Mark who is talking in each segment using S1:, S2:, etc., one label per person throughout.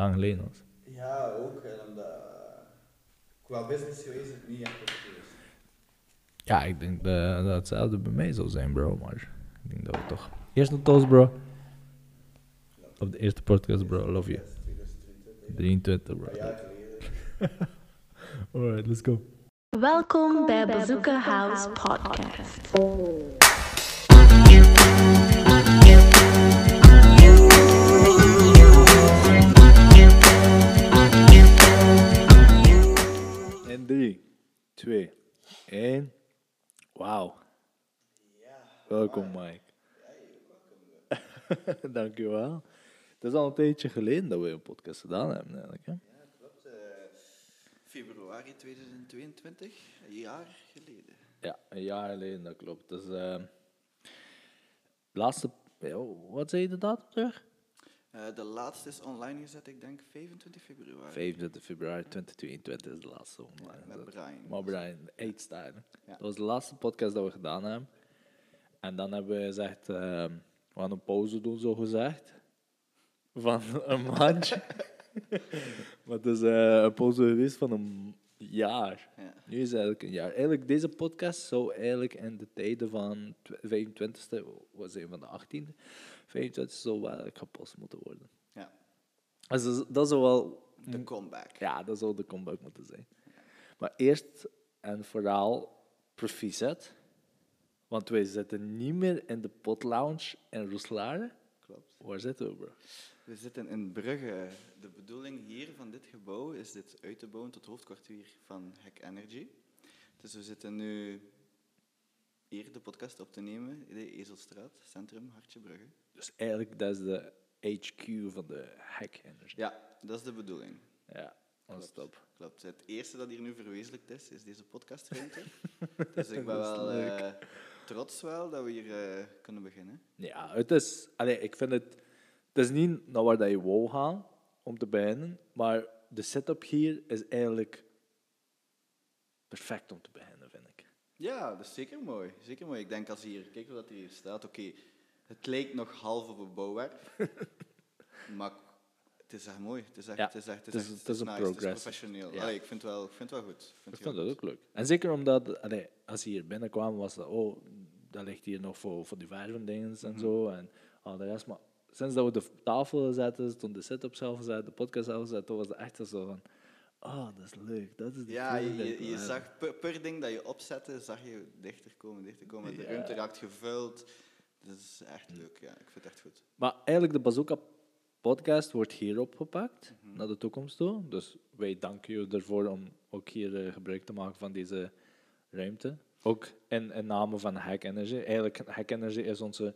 S1: lang geleden was.
S2: Ja, ook. En omdat qua business geweest het niet echt geweest.
S1: Ja, ik denk dat, dat hetzelfde bij mij zou zijn, bro. Maar ik denk dat we toch... Eerste toast, bro. Of de eerste podcast, bro. Love you.
S2: 2023.
S1: 23, bro.
S2: Een.
S1: Alright, let's go.
S3: Welkom bij Bazooka House Podcast.
S1: En 3, 2, 1. Wauw. Welkom, Mike. Dankjewel. Het is al een tijdje geleden dat we een podcast gedaan hebben, eigenlijk. Hè?
S2: Ja, klopt. eh, februari 2022, een jaar geleden.
S1: Ja, een jaar geleden, dat klopt. Dus, eh, laatste, wat zei je de datum terug?
S2: Eh, de laatste is online gezet, ik denk 25 februari.
S1: 25 februari 2022 is de laatste online.
S2: met
S1: gezet.
S2: Brian.
S1: Maar Brian, staan.
S2: Ja.
S1: Dat was de laatste podcast dat we gedaan hebben. En dan hebben we gezegd, ehm, we gaan een pauze doen, zo gezegd. Van een maandje. maar het is eh, een pauze geweest van een jaar.
S2: Ja.
S1: Nu is het eigenlijk een jaar. Eigenlijk, deze podcast zou eigenlijk in de tijden van tw- 25e, wat zijn we, van de 18e, 25e zou wel eigenlijk gepost moeten worden.
S2: Ja,
S1: Dus dat dat zou wel
S2: de comeback.
S1: ja, dat zou de comeback moeten zijn. Maar eerst en vooral proficiat. Want wij zitten niet meer in de potlounge in Roeselare.
S2: Klopt.
S1: Waar zitten we, bro?
S2: We zitten in Brugge. De bedoeling hier van dit gebouw is dit uit te bouwen tot hoofdkwartier van Hack Energy. Dus we zitten nu hier de podcast op te nemen in de Ezelstraat, centrum Hartje Brugge.
S1: Dus eigenlijk, dat is de HQ van de Hack Energy.
S2: Ja, dat is de bedoeling.
S1: Ja, top.
S2: Klopt. Het eerste dat hier nu verwezenlijkt is, is deze podcastruimte. dus ik ben wel eh, trots wel dat we hier eh, kunnen beginnen.
S1: Ja, het is... Allee, ik vind het... Het is niet naar waar dat je wou gaan, om te beginnen. Maar de setup hier is eigenlijk perfect om te beginnen, vind ik.
S2: Ja, dat is zeker mooi. Zeker mooi. Ik denk als hier, kijk wat er hier staat. Oké, het lijkt nog half op een bouwwerk. maar het is echt mooi. Het is echt,
S1: Ja,
S2: het is echt,
S1: het is-
S2: echt-
S1: het is een
S2: nice. Het is professioneel.
S1: Ja.
S2: Allee, ik vind het wel, ik vind het wel goed. Ik vind
S1: Ik
S2: het
S1: vond dat ook leuk. En zeker omdat, allee, als je hier binnenkwam, was dat, oh, dat ligt hier nog voor, voor die vervendingen en zo. En al de rest. Maar sinds dat we de tafel zetten, toen de setup zelf gezet, de podcast zelf gezet, toen was het echt zo van, oh, dat is leuk. Dat is de
S2: Ja, je, je, je zag per, per ding dat je opzette, zag je dichter komen, dichter komen. De
S1: Ja.
S2: ruimte raakt gevuld. Dat is echt leuk, ja. Ik vind het echt goed.
S1: Maar eigenlijk, de Bazooka podcast wordt hier opgepakt,
S2: Mhm.
S1: naar de toekomst toe. Dus wij danken je ervoor om ook hier eh, gebruik te maken van deze ruimte. Ook in, in naam van Hack Energy. Eigenlijk, Hack Energy is onze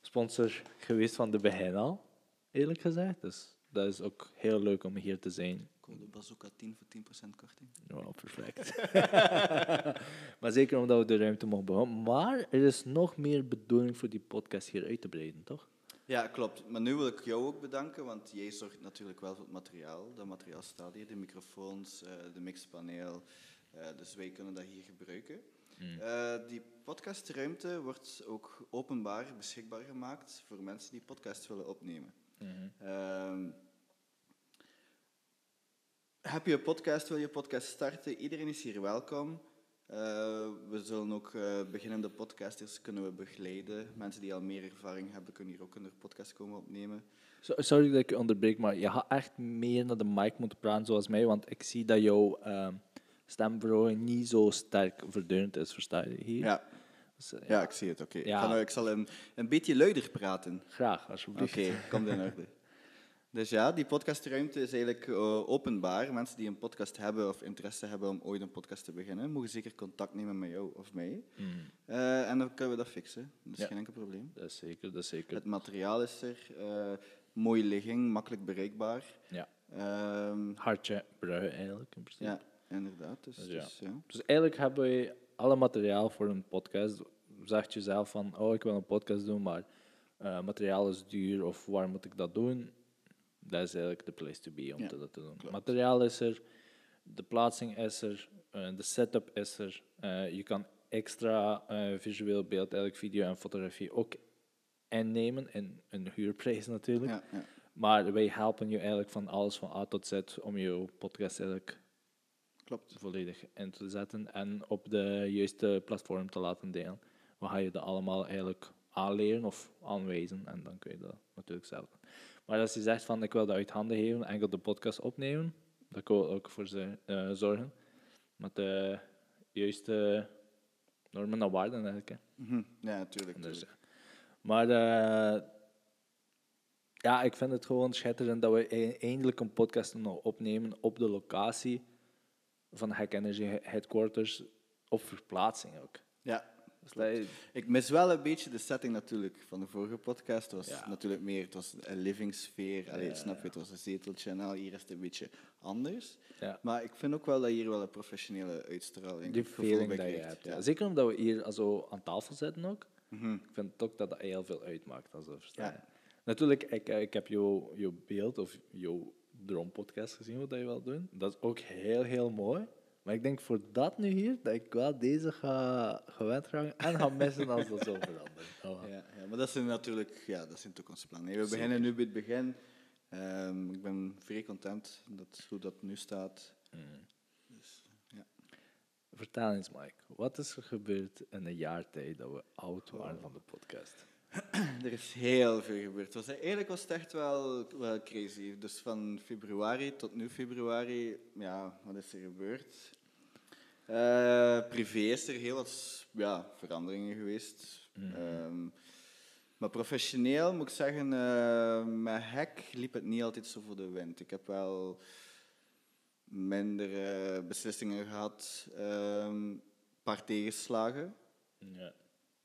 S1: sponsor geweest van de begin al, eerlijk gezegd. Dus dat is ook heel leuk om hier te zijn.
S2: Code Bazooka 10 voor 10% korting.
S1: Ja, perfect. maar zeker omdat we de ruimte mogen behouden. Maar er is nog meer bedoeling voor die podcast hier uit te breiden, toch?
S2: Ja, klopt. Maar nu wil ik jou ook bedanken, want jij zorgt natuurlijk wel voor het materiaal. Dat materiaal staat hier, de microfoons, eh, de mixpaneel. Eh, dus wij kunnen dat hier gebruiken. Eh, die podcastruimte wordt ook openbaar beschikbaar gemaakt voor mensen die podcasts willen opnemen. Ehm, heb je een podcast, wil je een podcast starten? Iedereen is hier welkom. Eh, we zullen ook eh, beginnende podcasters kunnen we begeleiden. Mensen die al meer ervaring hebben, kunnen hier ook een podcast komen opnemen.
S1: So- Sorry dat ik je onderbreek, maar je gaat echt meer naar de mic moeten praten zoals mij, want ik zie dat jouw ehm stemverhoging niet zo sterk verdunend is, versta je hier?
S2: Ja,
S1: Dus, eh,
S2: ja ik zie het. Oké.
S1: Ja.
S2: Ik, nou- ik zal een, een beetje luider praten.
S1: Graag,
S2: Oké,
S1: alsjeblieft.
S2: komt in orde. Dus ja, die podcastruimte is eigenlijk eh, openbaar. Mensen die een podcast hebben of interesse hebben om ooit een podcast te beginnen, mogen zeker contact nemen met jou of mij. Eh, en dan kunnen we dat fixen. Dat is
S1: Ja.
S2: geen enkel probleem.
S1: Dat is zeker, dat is zeker.
S2: Het materiaal is er. eh, mooie ligging, makkelijk bereikbaar.
S1: Ja.
S2: Ehm,
S1: Hartje, brui eigenlijk, in principe.
S2: ja, inderdaad. Dus,
S1: Dus ja.
S2: dus, ja.
S1: Dus eigenlijk hebben we alle materiaal voor een podcast. Zeg je zelf van, oh, ik wil een podcast doen, maar materiaal is duur of waar moet ik dat doen? Dat is eigenlijk de place to be om
S2: Ja,
S1: te- dat te doen.
S2: klopt.
S1: Materiaal is er, de plaatsing is er, eh, de setup is er. Eh, je kan extra eh, visueel beeld, eigenlijk video en fotografie ook innemen in een huurprijs natuurlijk.
S2: Ja, ja.
S1: Maar wij helpen je eigenlijk van alles van A tot Z om je podcast eigenlijk
S2: Klopt.
S1: volledig in te zetten en op de juiste platform te laten delen. We gaan je dat allemaal eigenlijk aanleren of aanwijzen en dan kun je dat natuurlijk zelf. Maar als je zegt van ik wil dat uit handen geven, enkel de podcast opnemen, daar kan we ook voor ze- eh, zorgen. Met de juiste normen en waarden eigenlijk. hè.
S2: Mhm. Ja, natuurlijk.
S1: Dus,
S2: tuurlijk.
S1: maar eh, ja, ik vind het gewoon schitterend dat we e- eindelijk een podcast nog opnemen op de locatie van Hack Energy Headquarters op verplaatsing ook.
S2: Ja. Ik mis wel een beetje de setting natuurlijk van de vorige podcast. Het was
S1: Ja.
S2: natuurlijk meer, het was een living sfeer. Allee, snap je, het was een zeteltje en al. Hier is het een beetje anders.
S1: ja.
S2: Maar ik vind ook wel dat je hier wel een professionele uitstraling
S1: Die feeling dat je hebt. Ja. Zeker omdat we hier zo aan tafel zitten ook.
S2: Mhm.
S1: Ik vind ook dat dat heel veel uitmaakt. Natuurlijk, ik, ik heb jouw jouw beeld of jouw droompodcast gezien, wat je wil doen. Dat is ook heel, heel mooi. Maar ik denk voor dat nu hier, dat ik wel deze ga gewend raken en ga missen als dat zo verandert. Oh,
S2: Ja, ja, maar dat zijn natuurlijk ja, dat zijn toekomstplannen. We beginnen nu bij het begin. Ehm, ik ben vrij content dat, hoe dat nu staat. Dus, ja.
S1: Vertel eens, Mike. Wat is er gebeurd in een jaar tijd dat we oud waren van de podcast?
S2: Er is heel veel gebeurd. Was, eigenlijk was het echt wel, wel crazy. Dus van februari tot nu februari, ja, wat is er gebeurd? Eh, privé is er heel wat ja, veranderingen geweest. Ehm, maar professioneel moet ik zeggen, eh, met Hack liep het niet altijd zo voor de wind. Ik heb wel minder eh, beslissingen gehad, een paar tegenslagen.
S1: Ja.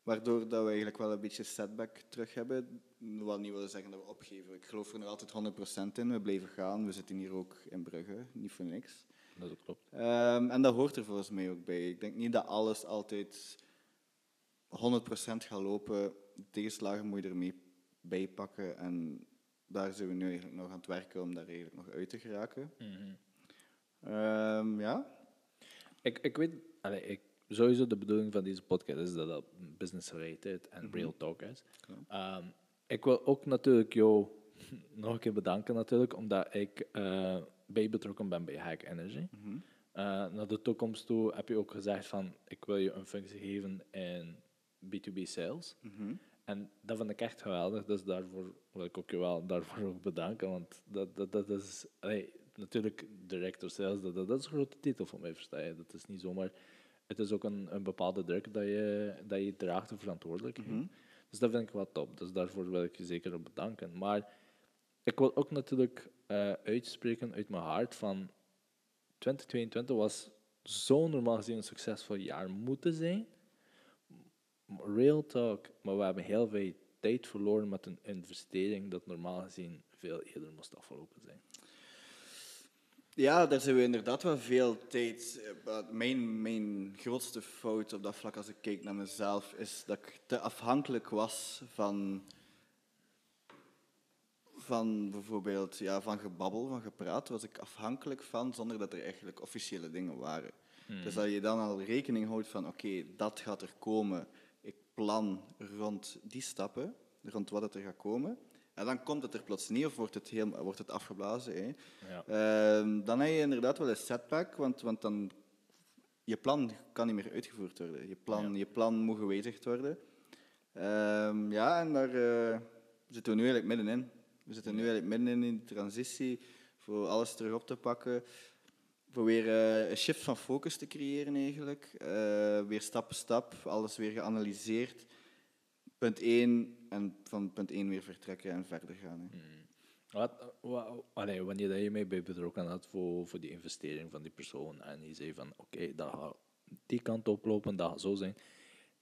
S2: Waardoor dat we eigenlijk wel een beetje setback terug hebben. Wat niet wil zeggen dat we opgeven. Ik geloof er nog altijd 100% in. We blijven gaan. We zitten hier ook in Brugge, niet voor niks.
S1: Dat ook klopt.
S2: Ehm, en dat hoort er volgens mij ook bij. Ik denk niet dat alles altijd 100% gaat lopen. Tegenslagen moet je ermee bijpakken. En daar zijn we nu eigenlijk nog aan het werken om daar eigenlijk nog uit te geraken. Ehm, ja,
S1: Ik, ik weet, allee, ik, sowieso de bedoeling van deze podcast is dat dat business-related en real talk is. Ehm, ik wil ook natuurlijk jou nog een keer bedanken natuurlijk, omdat ik eh bij betrokken ben bij Hack Energy. Eh, naar de toekomst toe heb je ook gezegd van, ik wil je een functie geven in B2B sales. En dat vind ik echt geweldig, dus daarvoor wil ik ook je wel daarvoor ook bedanken, want dat, dat, dat is, allee, natuurlijk director sales, dat, dat, dat is een grote titel voor mij, versta je? Dat is niet zomaar, het is ook een, een bepaalde druk dat je, dat je draagt, de verantwoordelijkheid. Dus dat vind ik wel top, dus daarvoor wil ik je zeker ook bedanken. Maar ik wil ook natuurlijk eh, uitspreken uit mijn hart van 2022 was zo normaal gezien een succesvol jaar moeten zijn. Real talk, maar we hebben heel veel tijd verloren met een investering dat normaal gezien veel eerder moest afgelopen zijn.
S2: Ja, daar zijn we inderdaad wel veel tijd. eh, Mijn, mijn grootste fout op dat vlak, als ik kijk naar mezelf, is dat ik te afhankelijk was van, van bijvoorbeeld ja, van gebabbel, van gepraat. Was ik afhankelijk van zonder dat er eigenlijk officiële dingen waren. Dus dat je dan al rekening houdt van, oké, dat gaat er komen. Ik plan rond die stappen, rond wat het er gaat komen. En dan komt het er plots niet of wordt het, heel, wordt het afgeblazen. Hè.
S1: Ja.
S2: Ehm, dan heb je inderdaad wel een setback, want, want dan, je plan kan niet meer uitgevoerd worden. Je plan, je plan moet gewijzigd worden. Ehm, ja, en daar eh, zitten we nu eigenlijk middenin. We zitten nu eigenlijk middenin in die transitie voor alles terug op te pakken. Voor weer eh, een shift van focus te creëren eigenlijk. Eh, weer stap voor stap, alles weer geanalyseerd. Punt 1 en van punt 1 weer vertrekken en verder gaan. Hè.
S1: Wat, wa- allee, wanneer je mij bij betrokken had voor, voor die investering van die persoon en je zei van oké, dat gaat die kant oplopen, dat gaat zo zijn.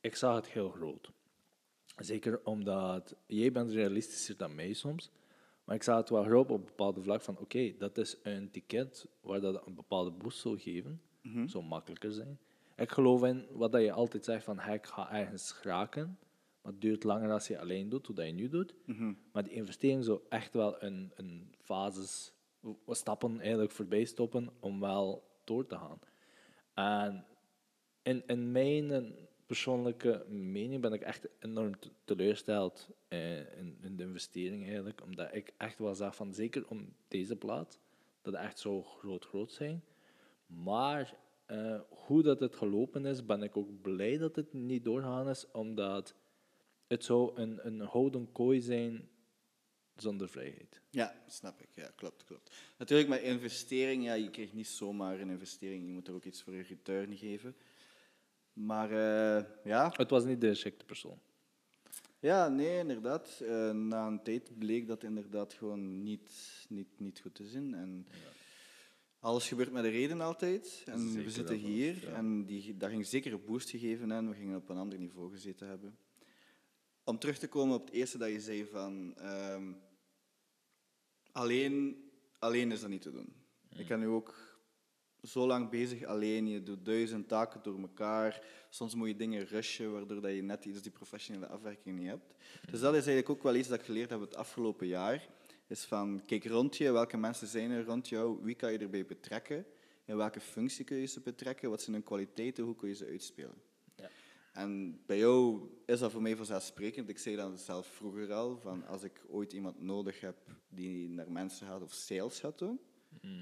S1: Ik zag het heel groot. Zeker omdat jij bent realistischer dan mij soms. Maar ik zag het wel groot op een bepaalde vlak van oké, dat is een ticket waar dat een bepaalde boost zou geven. Zou makkelijker zijn. Ik geloof in wat dat je altijd zegt van "Hey, ik ga ergens geraken. Maar het duurt langer als je alleen doet, hoe dat je nu doet. Maar die investering zou echt wel een, een fases, stappen eigenlijk voorbij stoppen om wel door te gaan. En in, in mijn persoonlijke mening ben ik echt enorm te- teleurgesteld eh, in, in de investering eigenlijk. Omdat ik echt wel zag van, zeker om deze plaat, dat echt zo groot groot zijn. Maar eh, hoe dat het gelopen is, ben ik ook blij dat het niet doorgaan is, omdat het zou een, een houden kooi zijn zonder vrijheid.
S2: Ja, snap ik. Ja, klopt, klopt. Natuurlijk, met investering, ja, je krijgt niet zomaar een investering. Je moet er ook iets voor een return geven. Maar eh, ja,
S1: Het was niet de geschikte persoon.
S2: ja, nee, inderdaad. Eh, na een tijd bleek dat inderdaad gewoon niet, niet, niet goed te zijn. En alles gebeurt met een reden altijd. En we zitten hier
S1: ja.
S2: en die, dat ging zeker een boost gegeven en we gingen op een ander niveau gezeten hebben. Om terug te komen op het eerste dat je zei van... ehm, alleen, alleen is dat niet te doen. Ik ben nu ook zo lang bezig alleen. Je doet duizend taken door elkaar. Soms moet je dingen rushen, waardoor dat je net iets die professionele afwerking niet hebt. Dus dat is eigenlijk ook wel iets dat ik geleerd heb het afgelopen jaar. Is van, kijk rond je, welke mensen zijn er rond jou, wie kan je erbij betrekken, in welke functie kun je ze betrekken, wat zijn hun kwaliteiten, hoe kun je ze uitspelen.
S1: Ja.
S2: En bij jou is dat voor mij vanzelfsprekend. Ik zei dat zelf vroeger al, van als ik ooit iemand nodig heb die naar mensen gaat of sales gaat doen,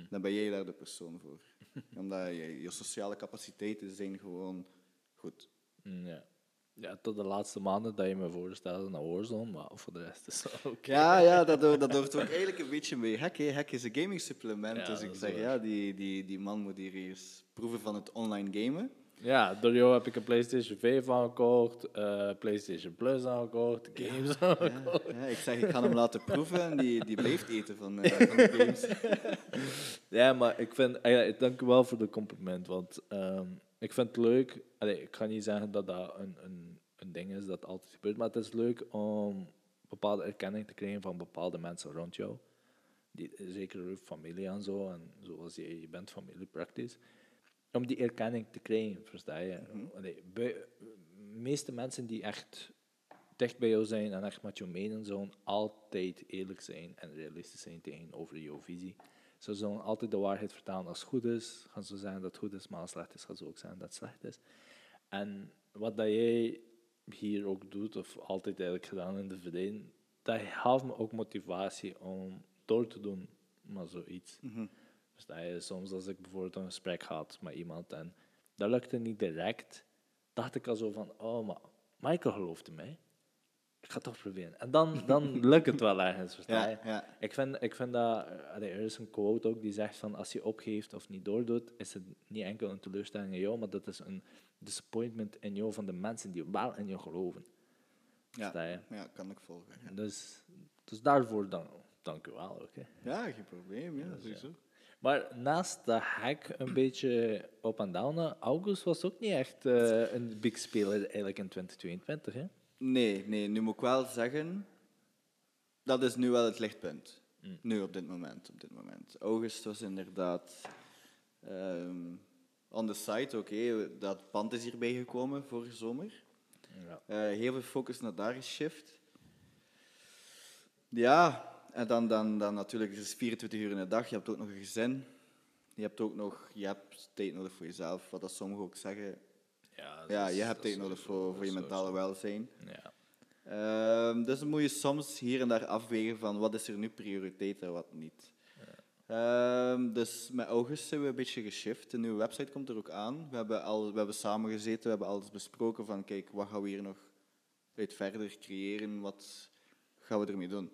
S2: dan ben jij daar de persoon voor. Omdat je, je sociale capaciteiten zijn gewoon goed.
S1: Mm, Ja. ja, tot de laatste maanden dat je me voorstelde naar Warzone, maar voor de rest is dat ook.
S2: Ja, ja dat, dat hoort ook eigenlijk een beetje bij Hack. hè. Hack is een gaming supplement.
S1: Ja,
S2: dus ik zeg, ja, die, die, die man moet hier eens proeven van het online gamen.
S1: Ja, door jou heb ik een PlayStation 5 aangekocht, eh, PlayStation Plus aangekocht, games aangekocht.
S2: Ja, ik zeg, ik ga hem laten proeven en die, die blijft eten van, eh, van de games.
S1: Ja, maar ik vind, eh, ja, ik dank u wel voor de compliment, want ehm, ik vind het leuk. Allee, ik ga niet zeggen dat dat een, een, een ding is dat altijd gebeurt, maar het is leuk om bepaalde erkenning te krijgen van bepaalde mensen rond jou. Die, zeker uw familie en zo, en zoals je, je bent familie praktisch. Om die erkenning te krijgen, versta je? Allee, bij- de meeste mensen die echt dicht bij jou zijn en echt met jou menen, zullen altijd eerlijk zijn en realistisch zijn tegenover jouw visie. Ze zullen altijd de waarheid vertellen als het goed is, gaan ze zeggen dat het goed is, maar als het slecht is, gaan ze ook zeggen dat het slecht is. En wat dat jij hier ook doet, of altijd eigenlijk gedaan in de verleden, dat geeft me ook motivatie om door te doen met zoiets. Dus dat je soms als ik bijvoorbeeld een gesprek had met iemand en dat lukte niet direct, dacht ik al zo van, oh, maar Michael geloofde mij. Ik ga het toch proberen. En dan, dan lukt het wel ergens, versta je?
S2: Ja, ja.
S1: Ik, vind, ik vind dat, er is een quote ook die zegt van, als je opgeeft of niet doordoet, is het niet enkel een teleurstelling in jou, maar dat is een disappointment in jou van de mensen die wel in jou geloven. Versta je?
S2: Ja, ja, kan ik volgen.
S1: Dus, dus daarvoor dan, dank u wel hè.
S2: ja geen probleem. Ja, sowieso.
S1: Maar naast de hack een beetje op en down, eh, August was ook niet echt eh, een big speler eigenlijk in 2022. Hè?
S2: Nee, nee, nu moet ik wel zeggen, dat is nu wel het lichtpunt. Nu op dit moment, op dit moment. August was inderdaad ehm on the site, oké, dat pand is hierbij gekomen vorige zomer.
S1: Ja.
S2: Eh, heel veel focus naar daar geshift. Ja, en dan, dan, dan natuurlijk, het is 24 uur in de dag, je hebt ook nog een gezin. Je hebt ook nog, je hebt tijd nodig voor jezelf, wat dat sommigen ook zeggen.
S1: Ja, dat
S2: Ja, je hebt tijd nodig voor, voor je mentale welzijn.
S1: Ja.
S2: Ehm, dus dan moet je soms hier en daar afwegen van wat is er nu prioriteit en wat niet. Ehm, dus met augustus zijn we een beetje geshift. De nieuwe website komt er ook aan. We hebben, al, we hebben samen gezeten, we hebben alles besproken van kijk, wat gaan we hier nog uit verder creëren, wat gaan we ermee doen.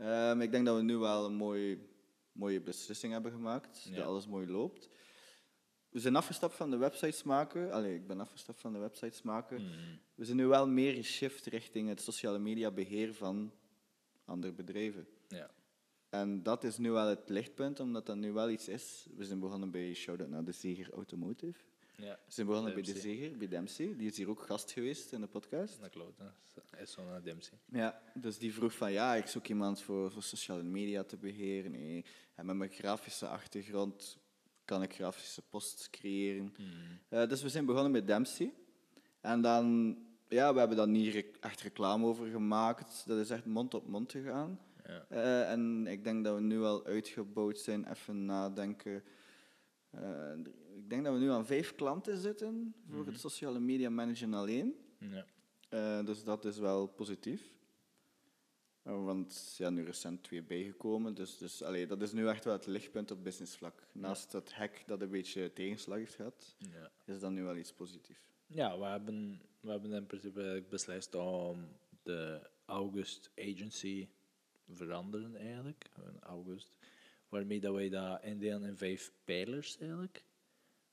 S2: Ehm, ik denk dat we nu wel een mooi, mooie beslissing hebben gemaakt,
S1: Ja.
S2: dat alles mooi loopt. We zijn afgestapt van de websites maken. Allee, ik ben afgestapt van de websites maken. We zijn nu wel meer geshift richting het sociale media beheer van andere bedrijven.
S1: Ja.
S2: En dat is nu wel het lichtpunt, omdat dat nu wel iets is. We zijn begonnen bij Shoutout naar de Zeger Automotive.
S1: Ja,
S2: We zijn begonnen bij de. Zeger, bij Dempsey. Die is hier ook gast geweest in de podcast.
S1: dat klopt. Dat is zo'n Dempsey.
S2: Ja, dus die vroeg van ja, ik zoek iemand voor, voor sociale media te beheren. Nee. En met mijn grafische achtergrond kan ik grafische posts creëren. Eh, dus we zijn begonnen met Dempsey. En dan, ja, we hebben daar niet re- echt reclame over gemaakt. Dat is echt mond op mond gegaan.
S1: Ja.
S2: Eh, en ik denk dat we nu al uitgebouwd zijn. Even nadenken. Eh, ik denk dat we nu aan vijf klanten zitten voor het sociale media managen alleen.
S1: Ja.
S2: Eh, dus dat is wel positief. Eh, want ja, nu recent twee bijgekomen. Dus, dus allee, dat is nu echt wel het lichtpunt op businessvlak. Naast dat hack dat een beetje tegenslag heeft gehad,
S1: Ja.
S2: is dat nu wel iets positiefs.
S1: Ja, we hebben, we hebben in principe beslist om de August Agency veranderen eigenlijk. August. Waarmee dat wij dat indelen in vijf pijlers eigenlijk.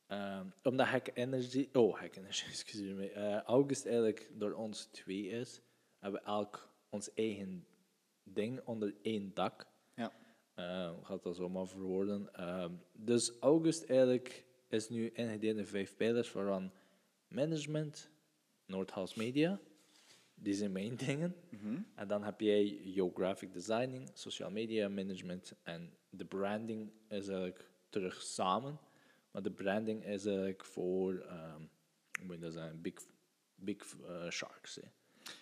S1: Ehm, omdat Hack Energy, oh Hack Energy, excuseer me, eh, August eigenlijk door ons twee is, hebben we elk ons eigen ding onder één dak.
S2: Ja.
S1: Uh, gaat dat zomaar verwoorden. Ehm, dus August eigenlijk is nu ingedeeld in vijf pijlers, waarvan management, Noordhouse Media, die zijn mijn dingen. En dan heb jij jouw graphic designing, social media management en de branding is eigenlijk terug samen. Maar de branding is eigenlijk voor, ehm hoe moet je dat zeggen, big, big eh, sharks. hè.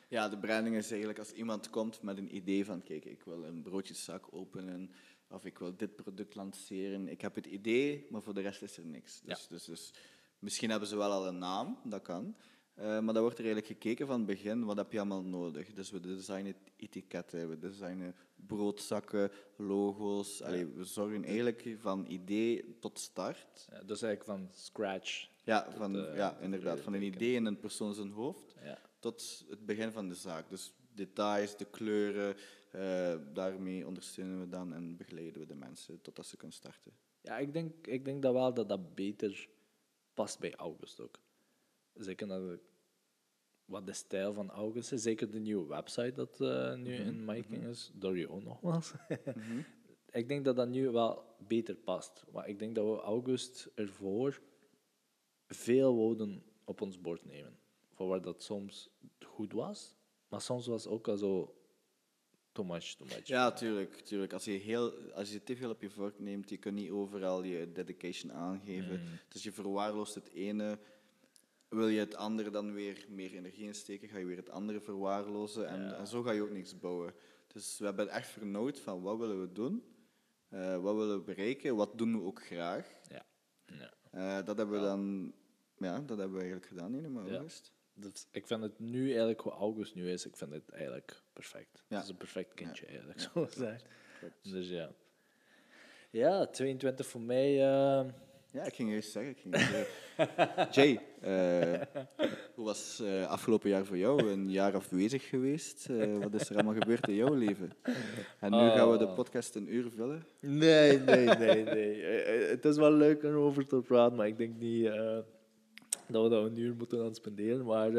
S2: Ja, de branding is eigenlijk als iemand komt met een idee van, kijk, ik wil een broodjeszak openen, of ik wil dit product lanceren. Ik heb het idee, maar voor de rest is er niks. Dus,
S1: Ja.
S2: dus, dus misschien hebben ze wel al een naam, dat kan. Eh, maar dan wordt er eigenlijk gekeken van het begin, wat heb je allemaal nodig? Dus we designen etiketten, we designen broodzakken, logo's. Allee, we zorgen eigenlijk van idee tot start.
S1: Ja, dus eigenlijk van scratch.
S2: Ja, van,
S1: eh,
S2: ja inderdaad. Van een idee in een persoon zijn hoofd
S1: Ja.
S2: tot het begin van de zaak. Dus details, de kleuren, eh, daarmee ondersteunen we dan en begeleiden we de mensen totdat ze kunnen starten.
S1: Ja, ik denk, ik denk dat wel dat dat beter past bij August ook. Zeker dat het- wat de stijl van August is. Zeker de nieuwe website dat eh, nu in making is. Door jou nogmaals. ik denk dat dat nu wel beter past. Maar ik denk dat we August ervoor veel woorden op ons bord nemen. Voor waar dat soms goed was. Maar soms was het ook al zo too much, too much.
S2: Ja, tuurlijk. tuurlijk. Als, je heel, als je te veel op je vork neemt, je kunt niet overal je dedication aangeven. Dus je verwaarloost het ene. Wil je het andere dan weer meer energie insteken, ga je weer het andere verwaarlozen. En, en zo ga je ook niks bouwen. Dus we hebben echt vernauwd van wat willen we doen, Eh, wat willen we bereiken, wat doen we ook graag.
S1: Ja. ja.
S2: Eh, dat hebben we dan, ja, dat hebben we eigenlijk gedaan in
S1: Ja.
S2: august.
S1: Dat, ik vind het nu eigenlijk hoe August nu is, ik vind het eigenlijk perfect.
S2: Ja.
S1: Het is een perfect kindje eigenlijk, zo gezegd. Dus ja. Ja, 22 voor mij. eh,
S2: Ja, ik ging juist zeggen. Ik ging juist zeggen. Jay, eh, hoe was eh afgelopen jaar voor jou? Een jaar afwezig geweest? Eh, wat is er allemaal gebeurd in jouw leven? En nu gaan we de
S1: Oh.
S2: podcast een uur vullen.
S1: Nee, nee, nee, nee. Het is wel leuk om over te praten, maar ik denk niet dat we daar een uur moeten aan spenderen. Maar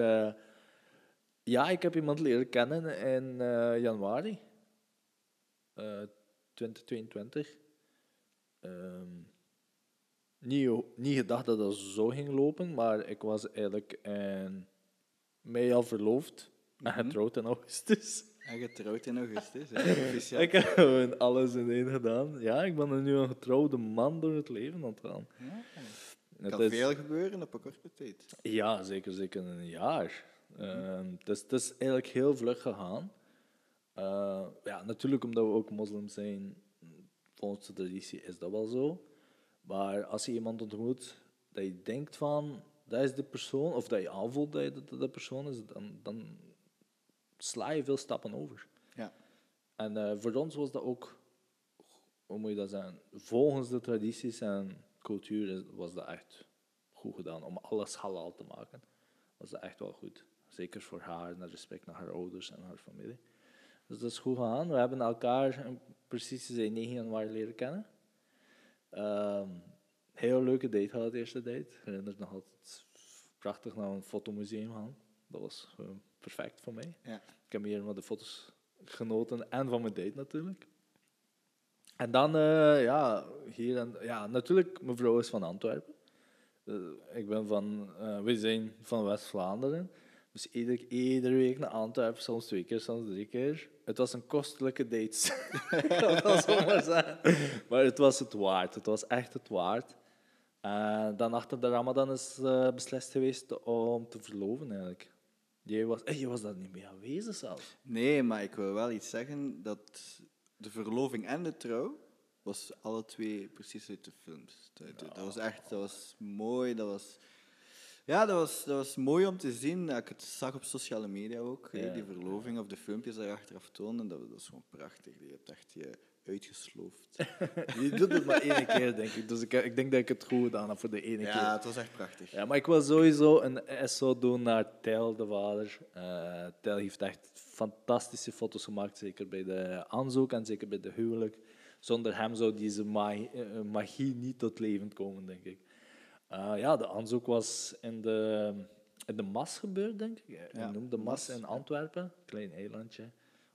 S1: ja, ik heb iemand leren kennen in januari eh 2022. Ehm, niet, niet gedacht dat dat zo ging lopen, maar ik was eigenlijk in mei al verloofd en getrouwd in augustus.
S2: En getrouwd in augustus. hè.
S1: Ik heb gewoon alles in één gedaan. Ja, ik ben nu een getrouwde man door het leven aan het gaan.
S2: Ja.
S1: Het
S2: kan
S1: is-
S2: veel gebeuren op een korte tijd.
S1: Ja, zeker, zeker in een jaar. Het, is, het is eigenlijk heel vlug gegaan. Eh, ja, natuurlijk omdat we ook moslim zijn, volgens de traditie is dat wel zo. Maar als je iemand ontmoet dat je denkt van, dat is de persoon, of dat je aanvoelt dat je dat de persoon is, dan, dan sla je veel stappen over.
S2: Ja.
S1: En eh, voor ons was dat ook, hoe moet je dat zeggen, volgens de tradities en cultuur was dat echt goed gedaan. Om alles halal te maken, was dat echt wel goed. Zeker voor haar, naar respect naar haar ouders en haar familie. Dus dat is goed gegaan. We hebben elkaar eh, precies in 9 januari leren kennen. Ehm, heel leuke date gehad, eerste date. Ik herinner me nog altijd prachtig naar een fotomuseum gaan. Dat was gewoon perfect voor mij.
S2: Ja.
S1: Ik heb hier met de foto's genoten en van mijn date natuurlijk. En dan, eh, ja, hier en, ja, natuurlijk, mijn vrouw is van Antwerpen. Eh, ik ben van, eh we zijn van West-Vlaanderen. Dus ieder, iedere week naar Antwerpen, soms twee keer, soms drie keer. Het was een kostelijke date. wel zo maar zeggen. Maar het was het waard. Het was echt het waard. En dan achter de Ramadan is eh, beslist geweest om te verloven eigenlijk. Jij was, eh, je was daar niet mee aanwezig zelfs.
S2: Nee, maar ik wil wel iets zeggen dat de verloving en de trouw was alle twee precies uit de films. Dat, dat- dat was echt dat was mooi. Dat was, ja, dat was, dat was mooi om te zien. Ik het zag op sociale media ook,
S1: Ja.
S2: die verloving of de filmpjes die je achteraf toonden. Dat, dat was gewoon prachtig. Je hebt echt je uitgesloofd.
S1: Je doet het maar één keer, denk ik. Dus ik, ik denk dat ik het goed gedaan heb voor de ene keer.
S2: ja, het was echt prachtig.
S1: Ja, maar ik wil sowieso een SO doen naar Tel, de vader. Eh Tel heeft echt fantastische foto's gemaakt, zeker bij de aanzoek en zeker bij de huwelijk. Zonder hem zou deze eh, magie niet tot leven komen, denk ik. Eh, ja, de aanzoek was in de, in de Mas gebeurd, denk ik.
S2: Ja,
S1: noemt de Mas
S2: Mas,
S1: in Antwerpen, klein eilandje.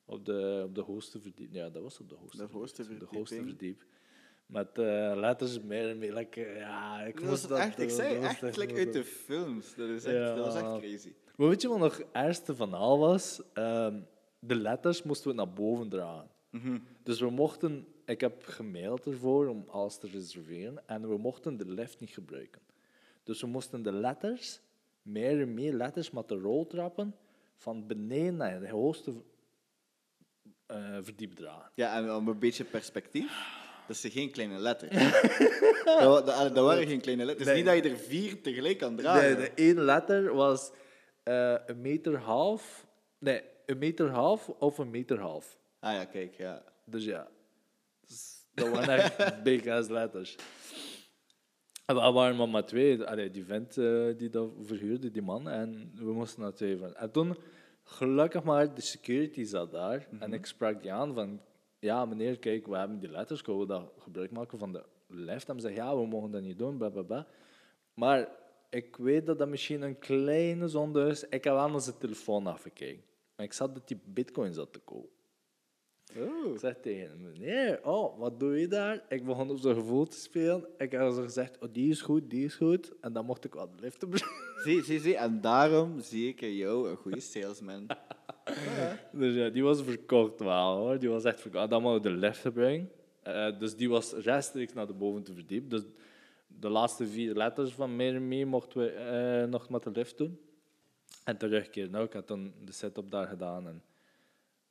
S1: Op de, op de hoogste verdieping. Ja, dat was op de hoogste
S2: De hoogste
S1: verdieping. De hoogste verdiep. Met eh, letters meer en meer. like, eh, ja, ik
S2: Dat
S1: moest dat,
S2: echt, ik zei
S1: dat
S2: echt uit de films. Dat, is echt,
S1: Ja.
S2: dat was echt crazy.
S1: Maar weet je wat nog het ergste van al was? Ehm, de letters moesten we naar boven dragen.
S2: Mhm.
S1: Dus we mochten, ik heb gemaild ervoor om alles te reserveren en we mochten de lift niet gebruiken. Dus we moesten de letters, meer en meer letters met de roltrappen, van beneden naar de hoogste eh verdiep dragen.
S2: Ja, en om een beetje perspectief. Dat zijn geen kleine letters. dat, wa- dat, dat waren geen kleine letters. Het is
S1: Nee.
S2: niet dat je er vier tegelijk kan dragen.
S1: Nee, de één letter was eh, een meter half, nee, een meter half of een meter half.
S2: Ah ja, kijk, ja.
S1: Dus ja, Dat waren echt big ass letters. En we waren maar met twee. Allee, die vent eh, die dat verhuurde, die man. En we moesten naar twee van. En toen, gelukkig maar, de security zat daar. En ik sprak die aan van... Ja, meneer, kijk, we hebben die letters. Kunnen we dat gebruik maken van de lift? En ze zei, ja, we mogen dat niet doen, bla, bla, bla. Maar ik weet dat dat misschien een kleine zonde is. Ik heb naar zijn telefoon afgekeken. En ik zag dat die bitcoin zat te kopen. Ik zeg tegen hem, meneer, oh, wat doe je daar? Ik begon op zijn gevoel te spelen. Ik heb zo gezegd, oh, die is goed, die is goed. En dan mocht ik wel de lift op.
S2: Zie, zie, zie. En daarom zie ik in jou een goede salesman.
S1: dus ja, die was verkocht wel, hoor. Die was echt verkocht. Dan mochten we de lift gebruiken. Eh, dus die was rechtstreeks naar de bovenste verdiep. Dus de laatste vier letters van meer en meer mochten we eh, nog met de lift doen. En terugkeren ook. Nou, Ik had dan de setup daar gedaan. En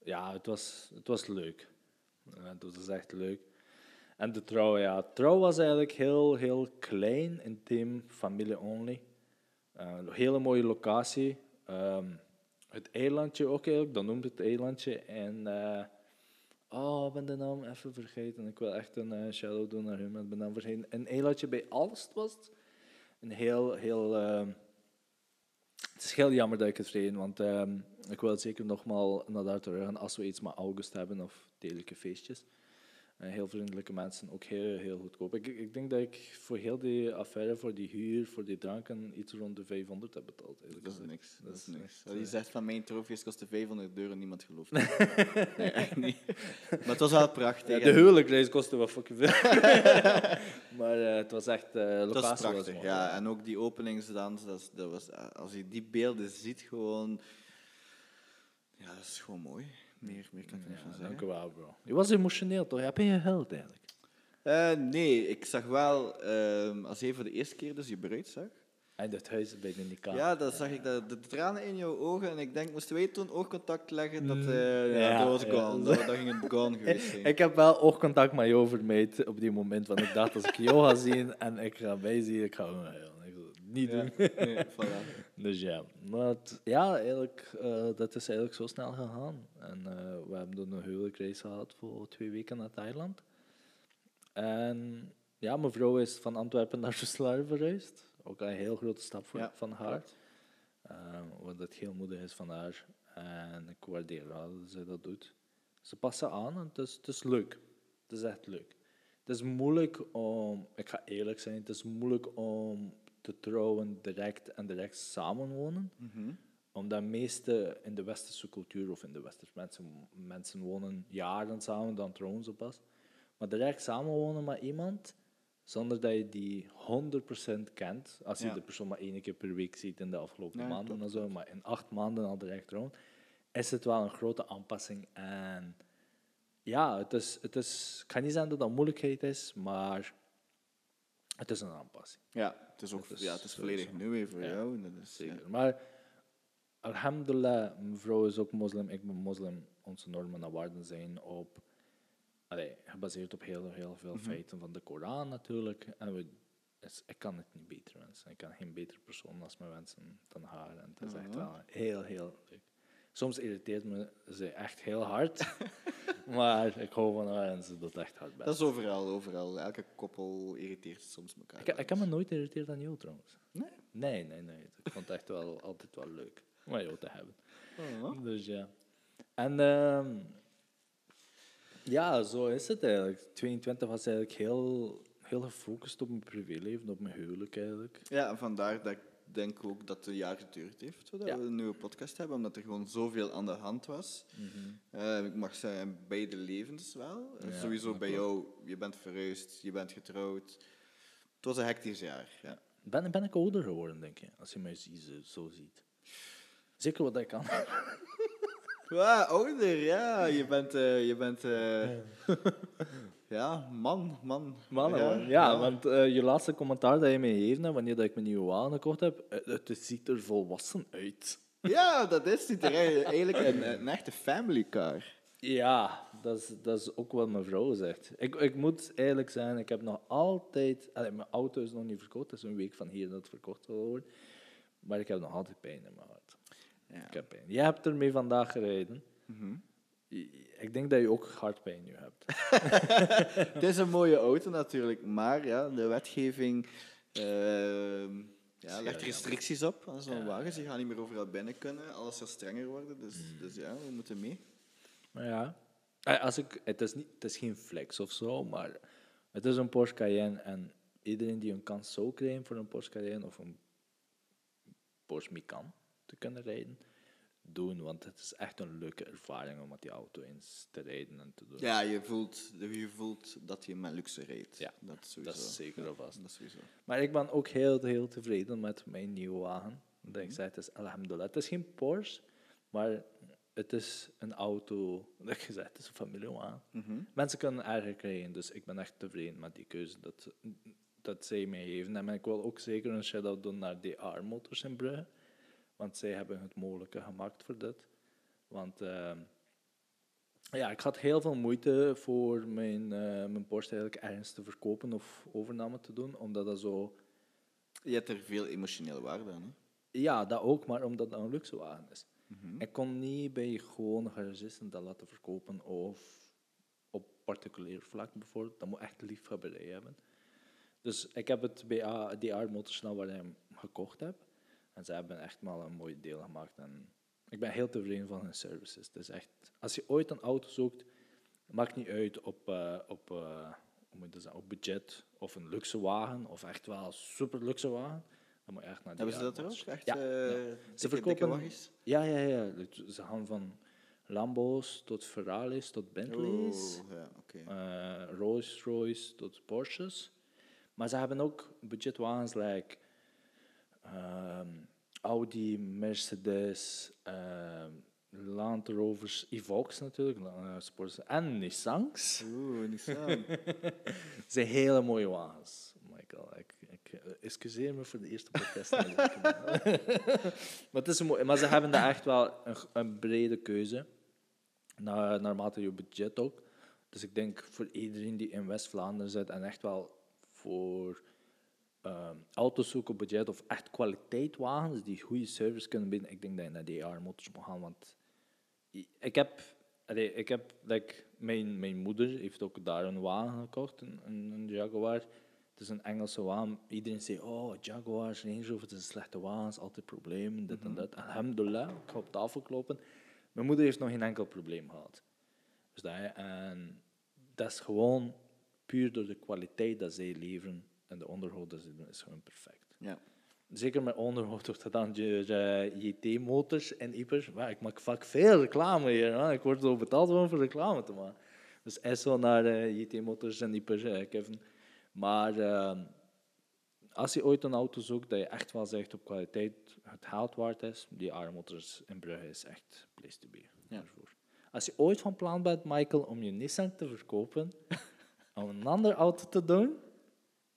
S1: ja, het was, het was leuk. Het was echt leuk. En de trouw, ja. Trouw was eigenlijk heel, heel klein, intiem, familie-only. Eh, een hele mooie locatie. Ehm, het eilandje ook eigenlijk, dat noemt het eilandje. En, eh, oh, ik ben de naam even vergeten. Ik wil echt een eh, shout-out doen naar hem, ik ben vergeten. Een eilandje bij Alst was het. Een heel, heel... ehm, het is heel jammer dat ik het vergeten, want ehm, ik wil zeker nogmaals naar daar terug gaan als we iets met August hebben of degelijke feestjes. Eh, heel vriendelijke mensen, ook heel, heel goedkoop. Ik, ik denk dat ik voor heel die affaire, voor die huur, voor die dranken, iets rond de 500 heb betaald. eigenlijk
S2: Dat is niks. Dat
S1: Dat
S2: is niks. Als je
S1: eh,
S2: zegt van mijn trofees kostte 500 euro, niemand gelooft. Nee, echt niet. Maar het was wel prachtig.
S1: Ja, de
S2: en-
S1: huwelijksreis kostte wel fucking veel. maar eh, het was echt,
S2: Dat
S1: locatie was
S2: prachtig, ja. En ook die openingsdans, dat, dat was, als je die beelden ziet, gewoon... Ja, dat is gewoon mooi. Meer, meer kan ik er niet van zeggen.
S1: dank u wel, bro. Je was emotioneel, toch? Heb je gehuild eigenlijk?
S2: Eh, nee, ik zag wel, ehm, als je voor de eerste keer dus je bruid zag,
S1: En dat huis bij de Nika.
S2: ja, dan zag ik dat, de tranen in jouw ogen en ik denk, moesten wij toen oogcontact leggen, dat, eh, ja,
S1: Ja,
S2: dat was
S1: ja.
S2: dat, dat ging het gone geweest zijn.
S1: Ik heb wel oogcontact met jou vermijd op die moment, want ik dacht als ik jou ga zien en ik ga mij zien, ik ga gewoon huilen. Niet
S2: Ja,
S1: doen.
S2: nee, voilà.
S1: Dus ja, maar het- ja eigenlijk, eh, dat is eigenlijk zo snel gegaan. En eh, we hebben dan een huwelijksreis gehad voor twee weken naar Thailand. En ja, mijn vrouw is van Antwerpen naar Roeselare verhuisd. Ook een heel grote stap voor,
S2: Ja,
S1: van haar.
S2: klopt.
S1: Eh, wat het heel moedig is van haar. En ik waardeer wel dat ze dat doet. Ze passen aan en het is, het is leuk. Het is echt leuk. Het is moeilijk om, ik ga eerlijk zijn, het is moeilijk om te trouwen direct en direct samenwonen.
S2: Mhm.
S1: Omdat meeste in de westerse cultuur of in de westerse mensen, mensen wonen jaren samen, dan trouwen ze pas. Maar direct samenwonen met iemand, zonder dat je die 100% kent, als je
S2: Ja.
S1: de persoon maar één keer per week ziet in de afgelopen maanden
S2: klopt,
S1: en zo, maar in acht maanden al direct trouwen, is het wel een grote aanpassing. En ja, het is, het is, ik ga niet zeggen dat dat moeilijkheid is, maar het is een aanpassing.
S2: Ja, het is ook
S1: is
S2: ja, het is
S1: sowieso.
S2: volledig nieuw weer voor
S1: Ja,
S2: jou. en Dat is, ja.
S1: Zeker. Maar alhamdulillah, mijn vrouw is ook moslim, ik ben moslim. Onze normen en waarden zijn op allee, gebaseerd op heel, heel veel
S2: Mhm.
S1: feiten van de Koran natuurlijk. En we, dus ik kan het niet beter wensen. Ik kan geen betere persoon als me wensen dan haar. En het is echt wel heel, heel leuk. Soms irriteert me ze echt heel hard. maar ik hou van haar en ze doet echt hard bij.
S2: Dat is overal, overal. Elke koppel irriteert soms elkaar.
S1: Ik, ik heb me nooit geïrriteerd aan jou trouwens.
S2: Nee?
S1: Nee, nee, nee. Ik vond het echt wel altijd wel leuk om jou te hebben.
S2: Oh.
S1: Dus ja. En ehm, ja, zo is het eigenlijk. 22 was eigenlijk heel, heel gefocust op mijn privéleven, op mijn huwelijk eigenlijk.
S2: Ja, vandaar dat ik denk ook dat het een jaar geduurd heeft, zodat
S1: Ja.
S2: we een nieuwe podcast hebben, omdat er gewoon zoveel aan de hand was. Eh, ik mag zeggen, beide levens wel. Eh,
S1: Ja,
S2: Sowieso bij jou, je bent verhuisd, je bent getrouwd. Het was een hectisch jaar, ja.
S1: Ben, ben ik ouder geworden, denk je, als je mij zo, ziet. Zeker wat ik kan.
S2: Ja, ouder, ja. Je bent, eh, je bent ja, man, man.
S1: Man,
S2: ja,
S1: ja, ja, want eh, je laatste commentaar dat je mij gegeven hebt, wanneer dat ik mijn nieuwe wagen gekocht heb, eh, het ziet er volwassen uit.
S2: Ja, dat is het. Eigenlijk een, een echte family car.
S1: Ja, dat is, dat is ook wat mijn vrouw zegt. Ik, ik moet eerlijk zijn, ik heb nog altijd... allee, mijn auto is nog niet verkocht, het is een week van hier dat het verkocht wil worden. Maar ik heb nog altijd pijn in mijn hart.
S2: Ja.
S1: Ik heb pijn. Jij hebt ermee vandaag gereden.
S2: Mhm.
S1: Ik denk dat je ook hartpijn nu hebt.
S2: Het is een mooie auto natuurlijk, maar ja, de wetgeving ehm, ja, legt restricties op aan zo'n
S1: Ja.
S2: wagen. Ze gaan niet meer overal binnen kunnen, alles zal strenger worden. Dus,
S1: Mm.
S2: dus ja, we moeten mee.
S1: Maar ja, eh, als ik, het, is niet, het is geen flex of zo, maar het is een Porsche Cayenne. En iedereen die een kans zou krijgen voor een Porsche Cayenne of een Porsche Macan te kunnen rijden, doen. Want het is echt een leuke ervaring om met die auto eens te rijden en te doen.
S2: Ja, je voelt, je voelt dat je met luxe rijdt.
S1: Ja,
S2: dat is sowieso.
S1: dat is zeker
S2: Ja,
S1: of vast.
S2: Dat is sowieso.
S1: Maar ik ben ook heel, heel tevreden met mijn nieuwe wagen. Dat ik zei, het is alhamdulillah. Het is geen Porsche, maar het is een auto, dat ik zei, het is een familiewagen.
S2: Mhm.
S1: Mensen kunnen erger krijgen, dus ik ben echt tevreden met die keuze dat, dat zij mij geven. En ik wil ook zeker een shout-out doen naar DR Motors in Brugge, want zij hebben het mogelijke gemaakt voor dit. Want ehm, ja, ik had heel veel moeite voor mijn, eh, mijn Porsche eigenlijk ergens te verkopen of overname te doen, omdat dat zo...
S2: Je hebt er veel emotionele waarde aan. Hè?
S1: Ja, dat ook, maar omdat dat een luxe wagen is.
S2: Mhm.
S1: Ik kon niet bij gewone garagisten dat laten verkopen of op particulier vlak bijvoorbeeld. Dat moet echt liefhebberij hebben. Dus ik heb het bij A- DR Motorsnel waar ik hem gekocht heb. En ze hebben echt wel een mooi deel gemaakt. En ik ben heel tevreden van hun services. Het is echt, als je ooit een auto zoekt, maakt niet uit op, eh, op, eh, hoe moet je dat zeggen, op budget of een luxe wagen of echt wel super luxe wagen. Dan moet je echt naar
S2: Hebben ze dat er ook? Echt,
S1: Ja,
S2: eh,
S1: ja.
S2: dikke-
S1: Ze verkopen ja, ja, ja. Ze gaan van Lambo's tot Ferraris tot Bentleys.
S2: Oh, ja, oké.
S1: Rolls Royce tot Porsches. Maar ze hebben ook budgetwagens like Audi, Mercedes, ehm, Land Rovers, Evoques natuurlijk, eh, sports en Nissans.
S2: Oeh, Nissan.
S1: Het zijn hele mooie wagens, Michael. Ik, ik eh, excuseer me voor de eerste podcast. heb. maar, het is een mooi, maar ze hebben daar echt wel een, een brede keuze, naar, naarmate je budget ook. Dus ik denk voor iedereen die in West-Vlaanderen zit en echt wel voor ehm auto's zoeken op budget of echt kwaliteitwagens die goede service kunnen bieden, ik denk dat je naar DR Motors moet gaan. Want ik heb, allee, ik heb like, mijn, mijn moeder heeft ook daar een wagen gekocht, een, een, Jaguar. Het is een Engelse wagen. Iedereen zei, oh, Jaguars, Range Rover, het is een slechte wagen, het is altijd problemen, dit en dat. Alhamdulillah, ik ga op tafel kloppen. Mijn moeder heeft nog geen enkel probleem gehad. Dus dat, en dat is gewoon puur door de kwaliteit dat zij leveren en de onderhoud dat ze doen, is gewoon perfect.
S2: ja.
S1: Zeker met onderhoud wordt dat dan JT-motors en Ipers. Maar ik maak vaak veel reclame hier. Hè. Ik word zo betaald om voor reclame te maken. Dus SO naar eh, JT-motors en Ipers, eh, Kevin. Maar eh, als je ooit een auto zoekt dat je echt wel zegt op kwaliteit het geld waard is, die R-motors in Brugge is echt place to be.
S2: Ja.
S1: Als je ooit van plan bent, Michael, om je Nissan te verkopen, om een andere auto te doen,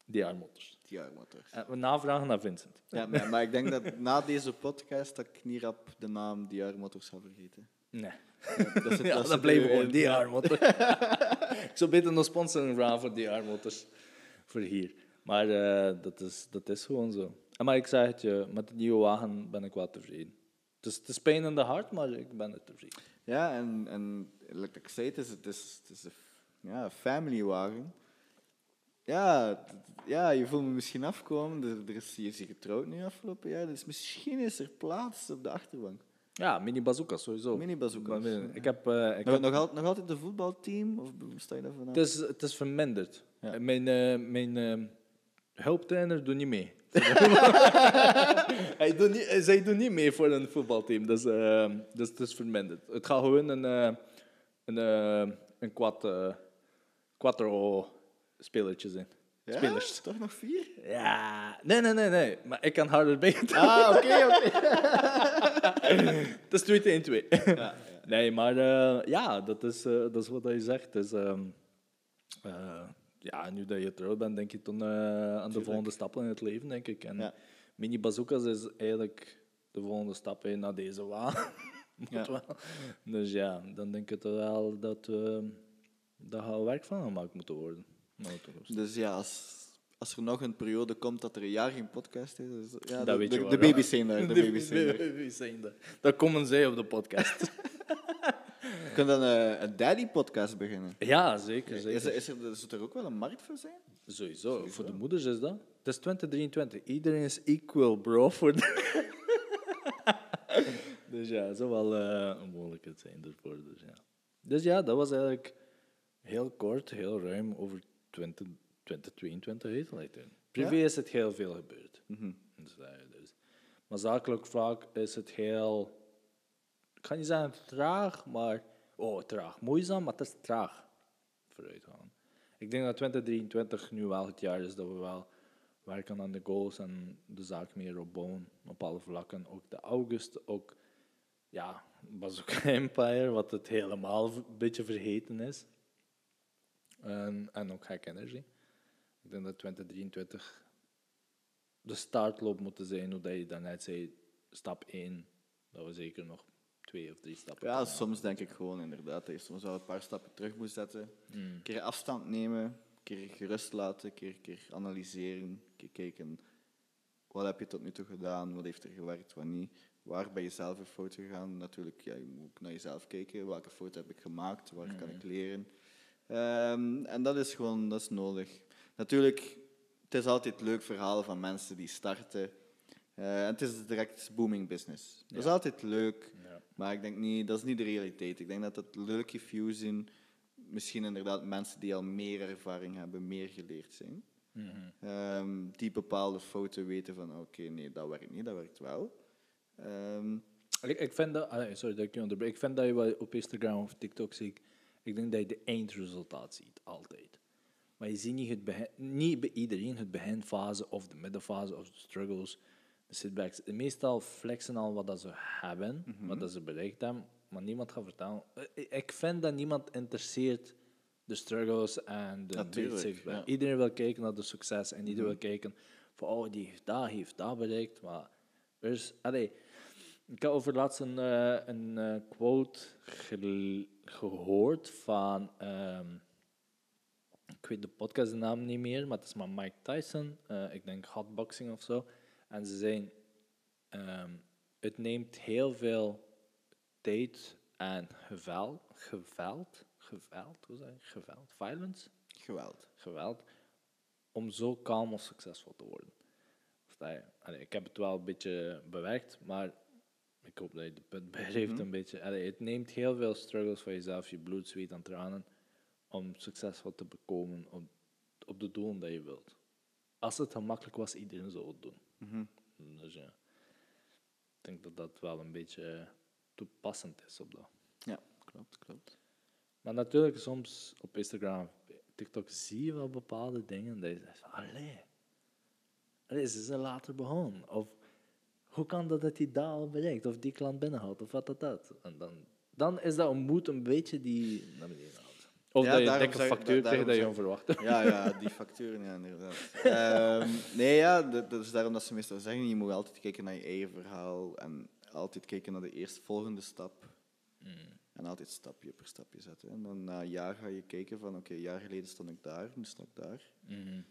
S1: die R-motors.
S2: Die motors.
S1: En we navragen naar Vincent.
S2: Ja, maar, maar ik denk dat na deze podcast dat ik niet rap de naam DR Motors zal vergeten.
S1: Nee.
S2: Dat is het-
S1: ja,
S2: dat is
S1: dat gewoon
S2: in.
S1: die motor. ik zou beter een sponsoring vragen voor die motors voor hier. Maar eh, dat, is, dat is gewoon zo. En Maar ik zeg het je, met de nieuwe wagen ben ik wel tevreden. Het is, het is pijn in de hart, maar ik ben er tevreden.
S2: Ja, en, en like ik zei, het is, het is, het is een ja, familywagen. Ja, ja, je voelt me misschien afkomen. Er, er is, je is hier getrouwd nu afgelopen jaar, dus misschien is er plaats op de achterbank.
S1: Ja, mini bazooka sowieso.
S2: Mini ja.
S1: Ik heb, eh, ik
S2: Nog,
S1: heb
S2: nog, al- nog altijd een voetbalteam? Of sta je daarvan
S1: het, is, het is verminderd.
S2: Ja.
S1: Mijn, eh, mijn eh, hulptrainer doet niet mee. hij doet niet, zij doen niet mee voor een voetbalteam, dus, eh, dus het is verminderd. Het gaat gewoon een, eh, een, eh, een quad, eh, quattro spelertje zijn.
S2: Ja?
S1: Spelers.
S2: Toch nog vier?
S1: Ja, nee, nee, nee, nee. Maar ik kan harder beter.
S2: Ah, oké, oké.
S1: Het is 2 tegen 2. Nee, maar eh, ja, dat is, eh, dat is wat je zegt. Dus, ehm, eh, ja, nu dat je trouw bent, denk je dan aan de volgende stappen in het leven, denk ik. En
S2: Ja.
S1: mini bazookas is eigenlijk de volgende stap hè, naar deze waan.
S2: Ja.
S1: Dus ja, dan denk ik toch wel dat daar gaat werk van gemaakt moeten worden. Nou.
S2: Dus ja, als, als er nog een periode komt dat er een jaar geen podcast is, dus, ja,
S1: Dat
S2: de,
S1: weet je
S2: de,
S1: wel,
S2: de baby's zijn daar. De baby's zijn daar.
S1: baby's zijn daar. Dan komen zij op de podcast.
S2: Je kunt dan eh, een daddy-podcast beginnen.
S1: ja, zeker. zeker.
S2: Is er, is er, zou er ook wel een markt voor zijn?
S1: Sowieso, voor de moeders is dat. Het is 2023. Iedereen is equal, bro. Voor de dus ja, het zou wel eh, een mogelijkheid zijn ervoor. Dus ja. dus ja, dat was eigenlijk heel kort, heel ruim over 20, 2022 heet het. like, Privé is het heel veel gebeurd. Eh, dus. Maar zakelijk vlak is het heel... Ik ga niet zeggen traag, maar... Oh, traag. Moeizaam, maar het is traag vooruit gaan. Ik denk dat 2023 nu wel het jaar is dat we wel werken aan de goals en de zaak meer opbouwen op alle vlakken. Ook de august, ook ja, Bazooka Empire, wat het helemaal een beetje vergeten is. En, en ook Hack Energy. Ik denk dat 2023 de startloop moet zijn, hoe dat je daarnet zei, stap 1, dat we zeker nog twee of drie stappen
S2: Ja, soms denk ik gewoon inderdaad dat je soms wel een paar stappen terug moet zetten.
S1: Mm.
S2: Een keer afstand nemen, een keer gerust laten, een keer, keer analyseren, een keer kijken wat heb je tot nu toe gedaan, wat heeft er gewerkt, wat niet. Waar ben je zelf een fout gegaan? Natuurlijk, ja, je moet ook naar jezelf kijken. Welke fout heb ik gemaakt? Waar kan ik leren? Ehm, en dat is gewoon dat is nodig. Natuurlijk, het is altijd leuk verhaal van mensen die starten. Eh, en het is direct booming business. Dat is altijd leuk,
S1: Ja.
S2: maar ik denk niet, dat is niet de realiteit. Ik denk dat het leuke views in misschien inderdaad mensen die al meer ervaring hebben, meer geleerd zijn. Ehm, die bepaalde fouten weten van oké, nee, dat werkt niet, dat werkt wel. Ehm,
S1: Ik, ik vind dat, sorry dat ik je onderbreek. Ik vind dat je wel op Instagram of TikTok ziet. Ik denk dat je de eindresultaat ziet, altijd. Maar je ziet niet, het begin, niet bij iedereen het beginfase of de middenfase of de struggles, de setbacks. Meestal flexen al wat dat ze hebben, wat dat ze bereikt hebben, maar niemand gaat vertellen. Eh, Ik vind dat niemand interesseert de struggles en de setbacks.
S2: ja.
S1: Iedereen wil kijken naar de succes en iedereen wil kijken van, oh, die heeft dat, heeft dat bereikt. Maar er is, allee, ik heb over laatst een, eh, een eh, quote gehoord van, ehm, ik weet de podcast de naam niet meer, maar het is van Mike Tyson, eh, ik denk hotboxing of zo. En ze zijn, ehm, het neemt heel veel tijd en geweld, geweld, geweld, hoe zeg je, geweld, violence,
S2: geweld.
S1: geweld, om zo kalm of succesvol te worden. Allee, ik heb het wel een beetje bewerkt, maar ik hoop dat je de punt begrijpt een beetje. Allee, het neemt heel veel struggles van jezelf, je bloed, zweet en tranen, om succesvol te bekomen op, op de doelen dat je wilt. Als het gemakkelijk was, iedereen zou het doen. Dus ja, ik denk dat dat wel een beetje toepassend is op dat.
S2: Ja, klopt, klopt.
S1: Maar natuurlijk, soms op Instagram, TikTok zie je wel bepaalde dingen dat je zegt allee, allee, ze zijn later begonnen. Of hoe kan dat dat hij dat al bereikt? Of die klant binnenhoudt, of wat dat dat. En dan, dan is dat een moed een beetje die naar beneden haalt. Of
S2: Ja,
S1: dat je een
S2: daarom
S1: dikke factuur
S2: da-
S1: krijgt dat je onverwacht.
S2: Ja, ja, die facturen, ja, inderdaad. Ehm, nee, ja, dat, dat is daarom dat ze meestal zeggen, je moet altijd kijken naar je eigen verhaal en altijd kijken naar de eerstvolgende stap. En altijd stapje per stapje zetten. En dan na een jaar ga je kijken van, oké, een jaar geleden stond ik daar, nu sta ik daar.
S1: Mhm.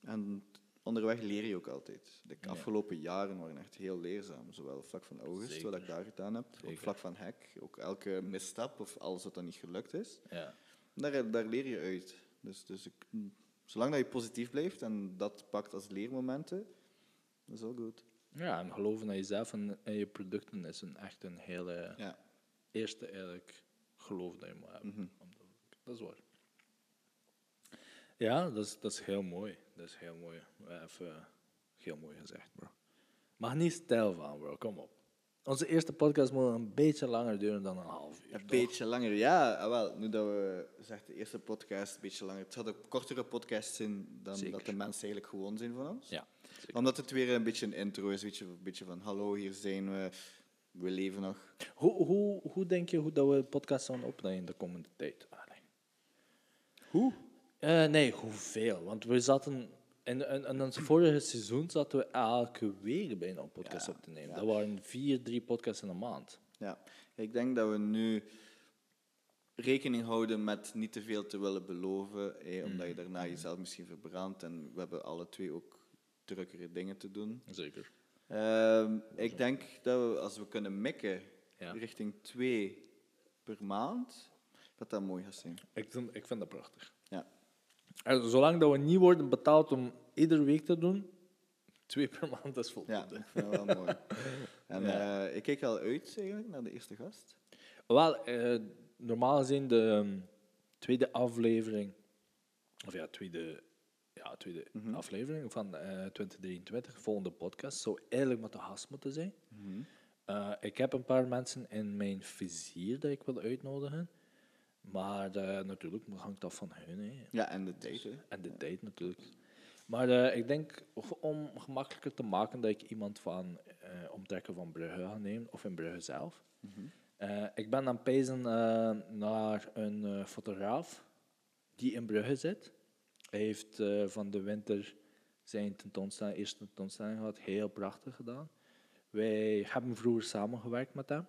S2: En onderweg leer je ook altijd. De afgelopen jaren waren echt heel leerzaam. Zowel op vlak van August,
S1: Zeker.
S2: wat ik daar gedaan heb, op vlak van Hack. Ook elke misstap of alles wat dan niet gelukt is.
S1: Ja.
S2: Daar, daar leer je uit. Dus, dus ik, zolang dat je positief blijft en dat pakt als leermomenten, dat is wel goed.
S1: ja, en geloven in jezelf en in je producten is een, echt een hele
S2: Ja.
S1: eerste eigenlijk geloof dat je moet hebben.
S2: Mhm.
S1: Dat is waar. Ja, dat is, dat is heel mooi. Dat is heel mooi. Even eh, heel mooi gezegd, bro. Mag niet stijl van, bro. Kom op. Onze eerste podcast moet een beetje langer duren dan een half uur.
S2: Een
S1: toch?
S2: beetje langer, ja. ah, wel, nu dat we, zegt de eerste podcast, een beetje langer. Het had ook kortere podcasts zijn dan
S1: Zeker.
S2: dat de mensen eigenlijk gewoon zijn van ons.
S1: Ja. zeker.
S2: Omdat het weer een beetje een intro is, weet je, een beetje van hallo, hier zijn we, we leven nog.
S1: Hoe, hoe, hoe denk je hoe dat we podcast zullen opnemen in de komende tijd? Allee.
S2: Hoe?
S1: Eh, nee, hoeveel? Want we zaten... In, in ons vorige seizoen zaten we elke week bijna een podcast
S2: Ja,
S1: op te nemen.
S2: ja.
S1: Dat waren vier, drie podcasts in een maand.
S2: Ja, ik denk dat we nu rekening houden met niet te veel te willen beloven, eh, omdat je daarna jezelf misschien verbrandt. En we hebben alle twee ook drukkere dingen te doen.
S1: Zeker.
S2: Ehm, ik denk dat we, als we kunnen mikken
S1: Ja.
S2: richting twee per maand, dat dat mooi gaat zijn.
S1: Ik, vind- ik vind dat prachtig.
S2: Ja.
S1: En zolang dat we niet worden betaald om iedere week te doen, twee per maand is
S2: Ja,
S1: voldoende.
S2: ik vind dat wel mooi. En
S1: Ja.
S2: eh, ik kijk al uit eigenlijk naar de eerste gast.
S1: Wel, eh, normaal gezien de ehm, tweede aflevering, of ja, tweede, ja, tweede aflevering van eh 2023, volgende podcast, zou eigenlijk met de gast moeten zijn. Eh, ik heb een paar mensen in mijn vizier dat ik wil uitnodigen. Maar eh, natuurlijk hangt dat van hun. Hè.
S2: Ja, en de tijd. hè.
S1: En de tijd natuurlijk. Maar eh, ik denk, om gemakkelijker te maken, dat ik iemand van eh omtrekken van Brugge ga nemen, of in Brugge zelf. Eh, ik ben aan eh, naar een fotograaf die in Brugge zit. Hij heeft van de winter zijn tentoonstelling, eerste tentoonstelling gehad, heel prachtig gedaan. Wij hebben vroeger samengewerkt met hem.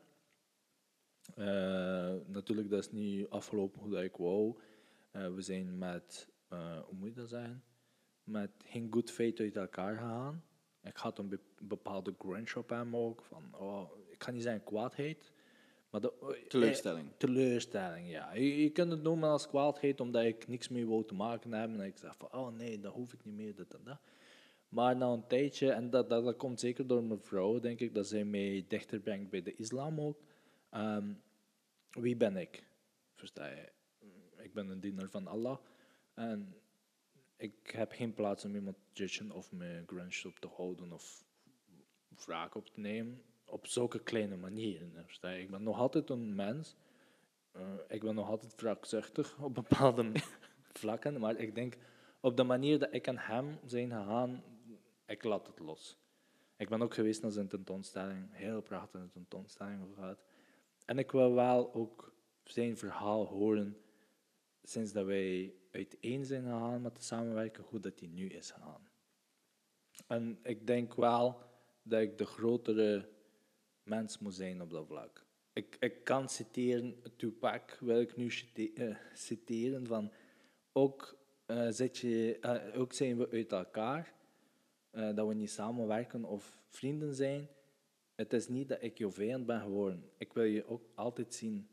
S1: Eh, natuurlijk, dat is niet afgelopen hoe dat ik wou. Eh, we zijn met, eh, hoe moet je dat zeggen? Met geen good faith uit elkaar gegaan. Ik had een be- bepaalde grunge op hem ook. Van, oh, ik ga niet zeggen kwaadheid. Maar de,
S2: Teleurstelling.
S1: eh, teleurstelling, ja. Je, je kunt het noemen als kwaadheid omdat ik niks meer wou te maken hebben. En ik zeg van, oh nee, dat hoef ik niet meer, dit en dat. Maar na een tijdje, en dat, dat, dat komt zeker door mijn vrouw, denk ik, dat zij mij dichter brengt bij de islam ook. Ehm, wie ben ik? Versta je? Ik ben een dienaar van Allah. En ik heb geen plaats om iemand te judgen of me grunge op te houden of wraak op te nemen. Op zulke kleine manieren. Versta je? Ik ben nog altijd een mens. Eh, ik ben nog altijd wraakzuchtig op bepaalde vlakken. Maar ik denk, op de manier dat ik aan hem zijn gegaan, ik laat het los. Ik ben ook geweest naar zijn tentoonstelling. Heel prachtige tentoonstelling gehad. En ik wil wel ook zijn verhaal horen sinds dat wij uiteen zijn gegaan met de samenwerking, hoe dat die nu is gegaan. En ik denk wel dat ik de grotere mens moet zijn op dat vlak. Ik, ik kan citeren, Tupac wil ik nu eh, citeren, van ook, zit je, eh, ook zijn we uit elkaar, dat we niet samenwerken of vrienden zijn. Het is niet dat ik je vijand ben geworden. Ik wil je ook altijd zien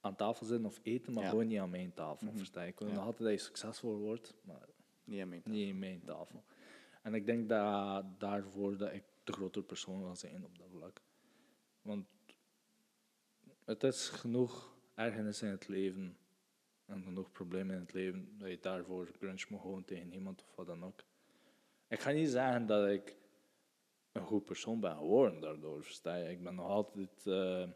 S1: aan tafel zitten of eten, maar
S2: Ja.
S1: gewoon niet aan mijn tafel. Versta je? Ik wil
S2: Ja.
S1: nog altijd dat je succesvol wordt, maar
S2: Niet aan mijn
S1: niet in mijn tafel. En ik denk dat daarvoor dat ik de grotere persoon wil zijn op dat vlak. Want het is genoeg ergernis in het leven en genoeg problemen in het leven dat je daarvoor grunge moet houden tegen iemand of wat dan ook. Ik ga niet zeggen dat ik een goed persoon ben geworden daardoor, versta je? Ik ben nog altijd eh,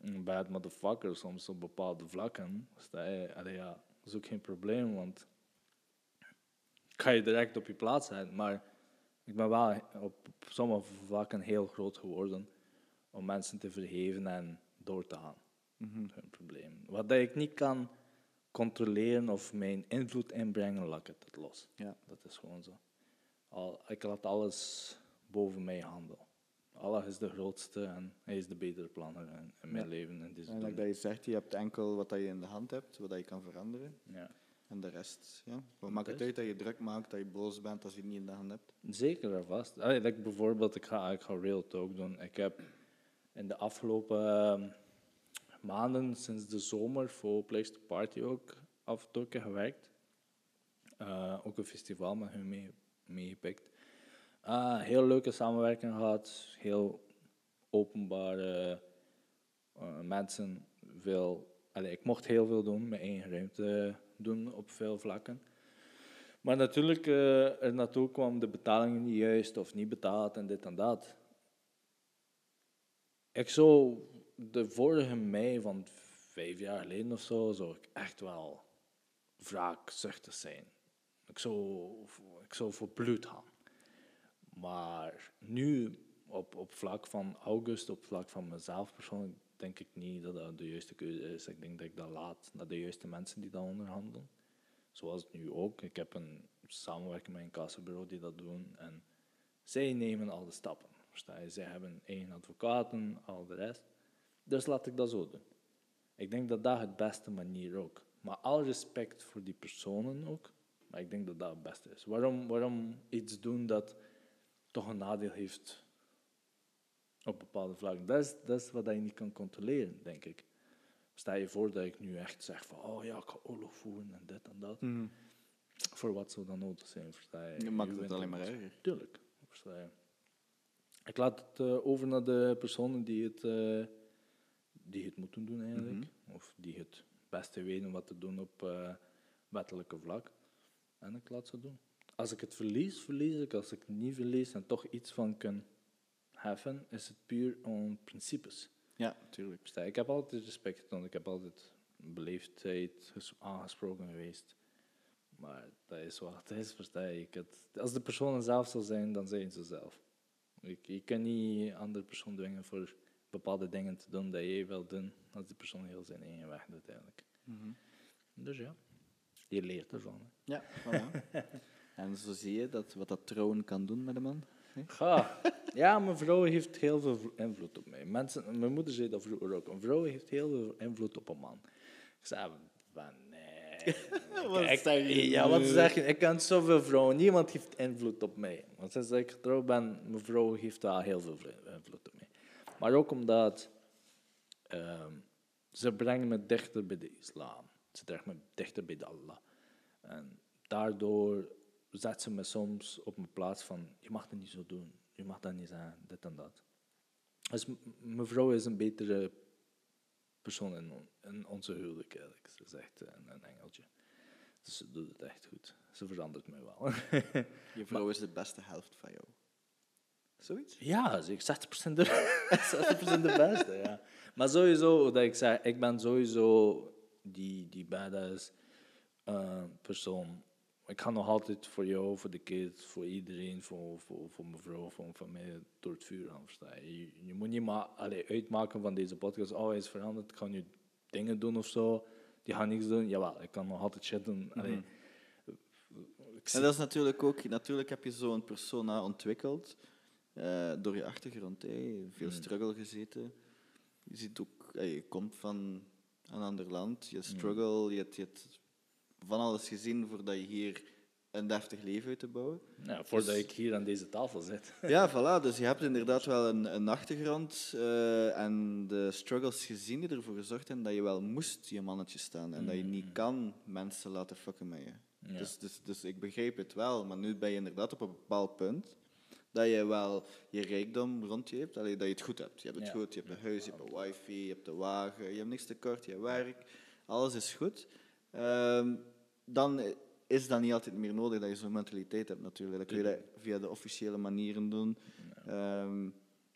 S1: een bad motherfucker soms op bepaalde vlakken, versta je? Allee, ja, dat is ook geen probleem, want ga je direct op je plaats zetten, maar ik ben wel op, op sommige vlakken heel groot geworden om mensen te vergeven en door te gaan. Geen probleem. Wat dat ik niet kan controleren of mijn invloed inbrengen, laat ik het het los.
S2: Ja.
S1: Dat is gewoon zo. Al, ik laat alles boven mij handelen. Allah is de grootste en hij is de betere planner in, in mijn
S2: Ja.
S1: leven. En,
S2: En like dat je zegt, je hebt enkel wat dat je in de hand hebt, wat dat je kan veranderen.
S1: ja.
S2: En de rest, ja. Wat maakt het uit dat je druk maakt, dat je boos bent als je het niet in de hand hebt?
S1: Zeker en vast. Allee, like bijvoorbeeld, ik ga, ik ga Real Talk doen. Ik heb in de afgelopen ehm, maanden, sinds de zomer, voor Place to Party ook af en toe gewerkt. Eh, ook een festival met hun mee- meegepikt. Ah, heel leuke samenwerking gehad. Heel openbare eh, mensen. Veel, ik mocht heel veel doen, mijn eigen ruimte doen op veel vlakken. Maar natuurlijk, eh, er naartoe kwam de betalingen niet juist of niet betaald en dit en dat. Ik zou de vorige mei van vijf jaar geleden of zo, zou ik echt wel wraakzuchtig zijn. Ik zou, ik zou voor bloed gaan. Maar nu, op, op vlak van August, op vlak van mezelf persoonlijk, denk ik niet dat dat de juiste keuze is. Ik denk dat ik dat laat naar de juiste mensen die dat onderhandelen. Zoals nu ook. Ik heb een samenwerking met een kassabureau die dat doen. En zij nemen al de stappen. Zij hebben eigen advocaten, al de rest. Dus laat ik dat zo doen. Ik denk dat dat het beste manier ook. Maar al respect voor die personen ook. Maar ik denk dat dat het beste is. Waarom, waarom iets doen dat toch een nadeel heeft op bepaalde vlakken? Dat is, dat is wat je niet kan controleren, denk ik. Stel je voor dat ik nu echt zeg van, oh ja, ik ga oorlog voeren en dit en dat. Voor wat zou dat nodig zijn, versta je?
S2: Je maakt het alleen maar erger.
S1: Tuurlijk, versta je. Ik laat het eh, over naar de personen die het, eh, die het moeten doen eigenlijk. Of die het beste weten wat te doen op eh, wettelijke vlak. En ik laat ze doen. Als ik het verlies, verlies ik. Als ik het niet verlies en toch iets van kan heffen, is het puur om principes.
S2: Ja, tuurlijk.
S1: Versta je? Ik heb altijd respect getoond. Ik heb altijd beleefdheid ges- aangesproken geweest. Maar dat is wat het is, versta je? Ik het, als de personen zelf zal zijn, dan zijn ze zelf. Ik, je kan niet een andere persoon dwingen voor bepaalde dingen te doen dat jij wil doen, als die persoon heel zijn eigen weg doet eigenlijk. Dus ja, je leert ervan. hè.
S2: Ja, voilà. en zo zie je dat, wat dat trouwen kan doen met een man.
S1: Ga. Ja, mijn vrouw heeft heel veel vlo- invloed op mij. Mensen, mijn moeder zei dat vroeger ook. Een vrouw heeft heel veel invloed op een man. Ik zei, van nee.
S2: Wat
S1: Ik-
S2: zeg je
S1: Ja, wat zeg je? Ik ken zoveel vrouwen. Niemand heeft invloed op mij. Want sinds ik getrouwd ben, mijn vrouw heeft daar heel veel invloed op mij. Maar ook omdat ehm, ze brengen me dichter bij de islam. Ze brengen me dichter bij de Allah. En daardoor zet ze me soms op mijn plaats van, je mag dat niet zo doen, je mag dat niet zeggen, dit en dat. Dus m- mijn vrouw is een betere persoon in, on- in onze huwelijk eigenlijk. Ze is echt een, een engeltje. Dus ze doet het echt goed. Ze verandert mij wel.
S2: Je vrouw is de beste helft van jou. Zoiets?
S1: Ja, zeker 60% de, 60% de beste, ja. Maar sowieso, dat ik zeg, ik ben sowieso die, die badass eh, persoon. Ik ga nog altijd voor jou, voor de kids, voor iedereen, voor, voor, voor mijn vrouw, voor mijn familie, door het vuur aan verstaan. Je, je moet niet maar allee, uitmaken van deze podcast, oh hij is veranderd, ik ga nu dingen doen of zo. Die gaan niks doen. Jawel, ik kan nog altijd shit doen. Allee, ik zie-
S2: En dat is natuurlijk ook, natuurlijk heb je zo'n persona ontwikkeld eh, door je achtergrond. Hè. Veel struggle gezeten. Je ziet ook, eh, je komt van een ander land, je struggle, je, hebt, je hebt van alles gezien voordat je hier een deftig leven uit te bouwen.
S1: ja, voordat ik hier aan deze tafel zit.
S2: Ja, voilà. Dus je hebt inderdaad wel een, een achtergrond eh, en de struggles gezien die ervoor gezorgd hebben dat je wel moest je mannetje staan en dat je niet kan mensen laten fucken met je.
S1: Ja.
S2: Dus, dus, dus ik begrijp het wel, maar nu ben je inderdaad op een bepaald punt dat je wel je rijkdom rond je hebt, dat je het goed hebt. Je hebt het
S1: Ja.
S2: goed, je hebt een huis, je hebt een wifi, je hebt de wagen, je hebt niks tekort, je werk, alles is goed. Ehm, dan is dat niet altijd meer nodig dat je zo'n mentaliteit hebt natuurlijk. Dan kun je dat via de officiële manieren doen. Ehm,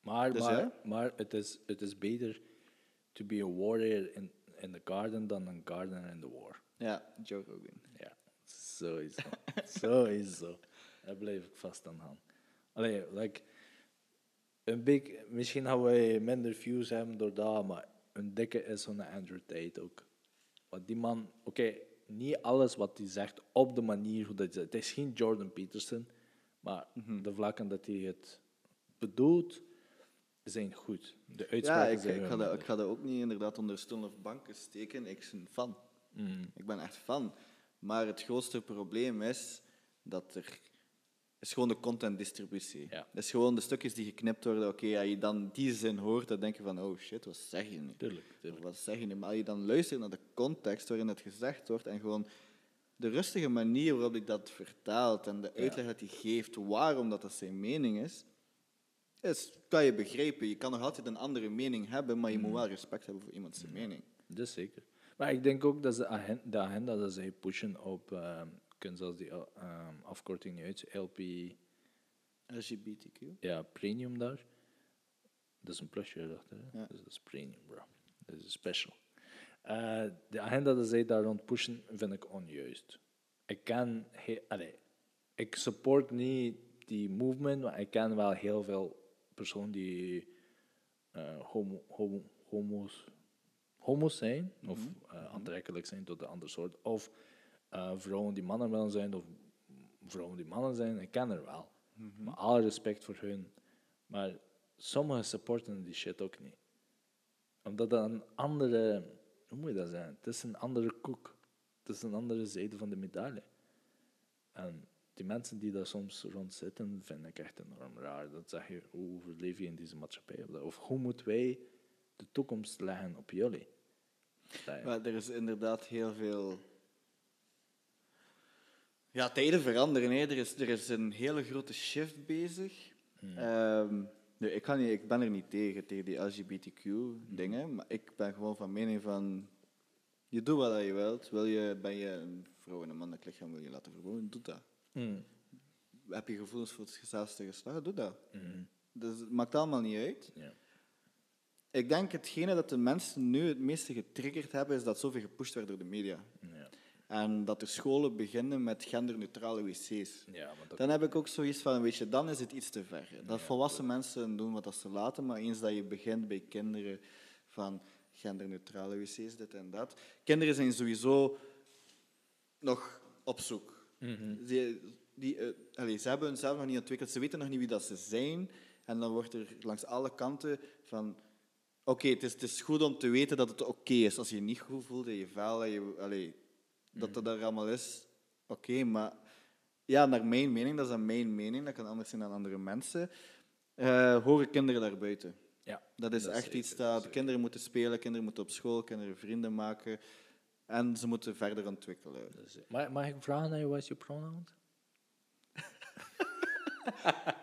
S1: Maar,
S2: Dus
S1: maar,
S2: ja.
S1: maar het, is, het is beter to be a warrior in, in the garden dan een gardener in the war.
S2: ja, Joe Rogan.
S1: Ja, sowieso. sowieso. Daar blijf ik vast aan hangen. Allee, like, een big, misschien gaan wij minder views hebben door dat, maar een dikke is zo'n Andrew Tate ook. Want die man, oké, niet alles wat hij zegt op de manier hoe dat hij zegt. Het is geen Jordan Peterson, maar de vlakken dat hij het bedoelt, zijn goed. De
S2: Ja,
S1: uitspraken
S2: ik,
S1: zijn
S2: ik,
S1: wel
S2: ga dat, ik ga dat ook niet inderdaad onder stoel of banken steken. Ik ben fan.
S1: Mm.
S2: Ik ben echt fan. Maar het grootste probleem is dat er is gewoon de contentdistributie.
S1: Ja.
S2: Dat is gewoon de stukjes die geknipt worden. Oké, als je dan die zin hoort, dan denk je van, oh shit, wat zeg je nu?
S1: Tuurlijk, tuurlijk.
S2: Wat zeg je nu? Maar als je dan luistert naar de context waarin het gezegd wordt en gewoon de rustige manier waarop hij dat vertaalt en de uitleg dat hij geeft waarom dat, dat zijn mening is, is, kan je begrijpen. Je kan nog altijd een andere mening hebben, maar je moet wel respect hebben voor iemand zijn mening.
S1: Dat is zeker. Maar ik denk ook dat ze agen- de agenda dat zij pushen op, ehm kunnen zelfs die eh, ehm, afkorting niet uit, LP,
S2: LGBTQ.
S1: ja, premium daar. Dat is een plusje?
S2: Ja.
S1: dus dat is premium, bro. Dat is special. Eh, de agenda dat zij daar rond pushen, vind ik onjuist. Ik kan, he- allee, ik support niet die movement, maar ik ken wel heel veel personen die eh, homo, homo, homo's, homo's zijn, of eh, aantrekkelijk zijn tot een ander soort, of eh, vrouwen die mannen willen zijn, of vrouwen die mannen zijn, ik ken er wel. Maar alle respect voor hun. Maar sommigen supporten die shit ook niet. Omdat dat een andere, hoe moet je dat zeggen? Het is een andere koek. Het is een andere zijde van de medaille. En die mensen die daar soms rond zitten, vind ik echt enorm raar. Dat zeg je, hoe overleef je in deze maatschappij? Of hoe moeten wij de toekomst leggen op jullie?
S2: Maar er is inderdaad heel veel. Ja, tijden veranderen. Hè. Er, is, er is een hele grote shift bezig. Ehm, nee, ik, kan niet, ik ben er niet tegen, tegen die LGBTQ-dingen. Maar ik ben gewoon van mening van. Je doet wat je wilt. Wil je, ben je een vrouw en een mannelijk lichaam wil je laten verboden, doe dat.
S1: Mm.
S2: Heb je gevoelens voor hetzelfde geslacht, doe dat. Dus het maakt allemaal niet uit.
S1: Ja.
S2: Ik denk hetgene dat de mensen nu het meeste getriggerd hebben, is dat zoveel gepusht werd door de media.
S1: Ja.
S2: En dat de scholen beginnen met genderneutrale wc's.
S1: ja, maar dat,
S2: Dan heb ik ook zoiets van, weet je, dan is het iets te ver. Dat volwassen mensen doen wat dat ze laten, maar eens dat je begint bij kinderen van genderneutrale wc's, dit en dat. Kinderen zijn sowieso nog op zoek. Die, die, eh, allee, ze hebben hunzelf nog niet ontwikkeld, ze weten nog niet wie dat ze zijn. En dan wordt er langs alle kanten van... Oké, het, is, het is goed om te weten dat het oké is als je je niet goed voelt in je. En je, allee, dat dat er allemaal is, oké. maar ja, naar mijn mening, dat is dan mijn mening, dat kan anders zijn dan andere mensen, eh, horen kinderen daarbuiten.
S1: ja.
S2: Dat is
S1: Dat
S2: echt
S1: zeker,
S2: iets
S1: dat zeker.
S2: kinderen moeten spelen, kinderen moeten op school, kinderen vrienden maken. En ze moeten verder ontwikkelen.
S1: mag, mag ik vragen naar je, wat is je pronouns?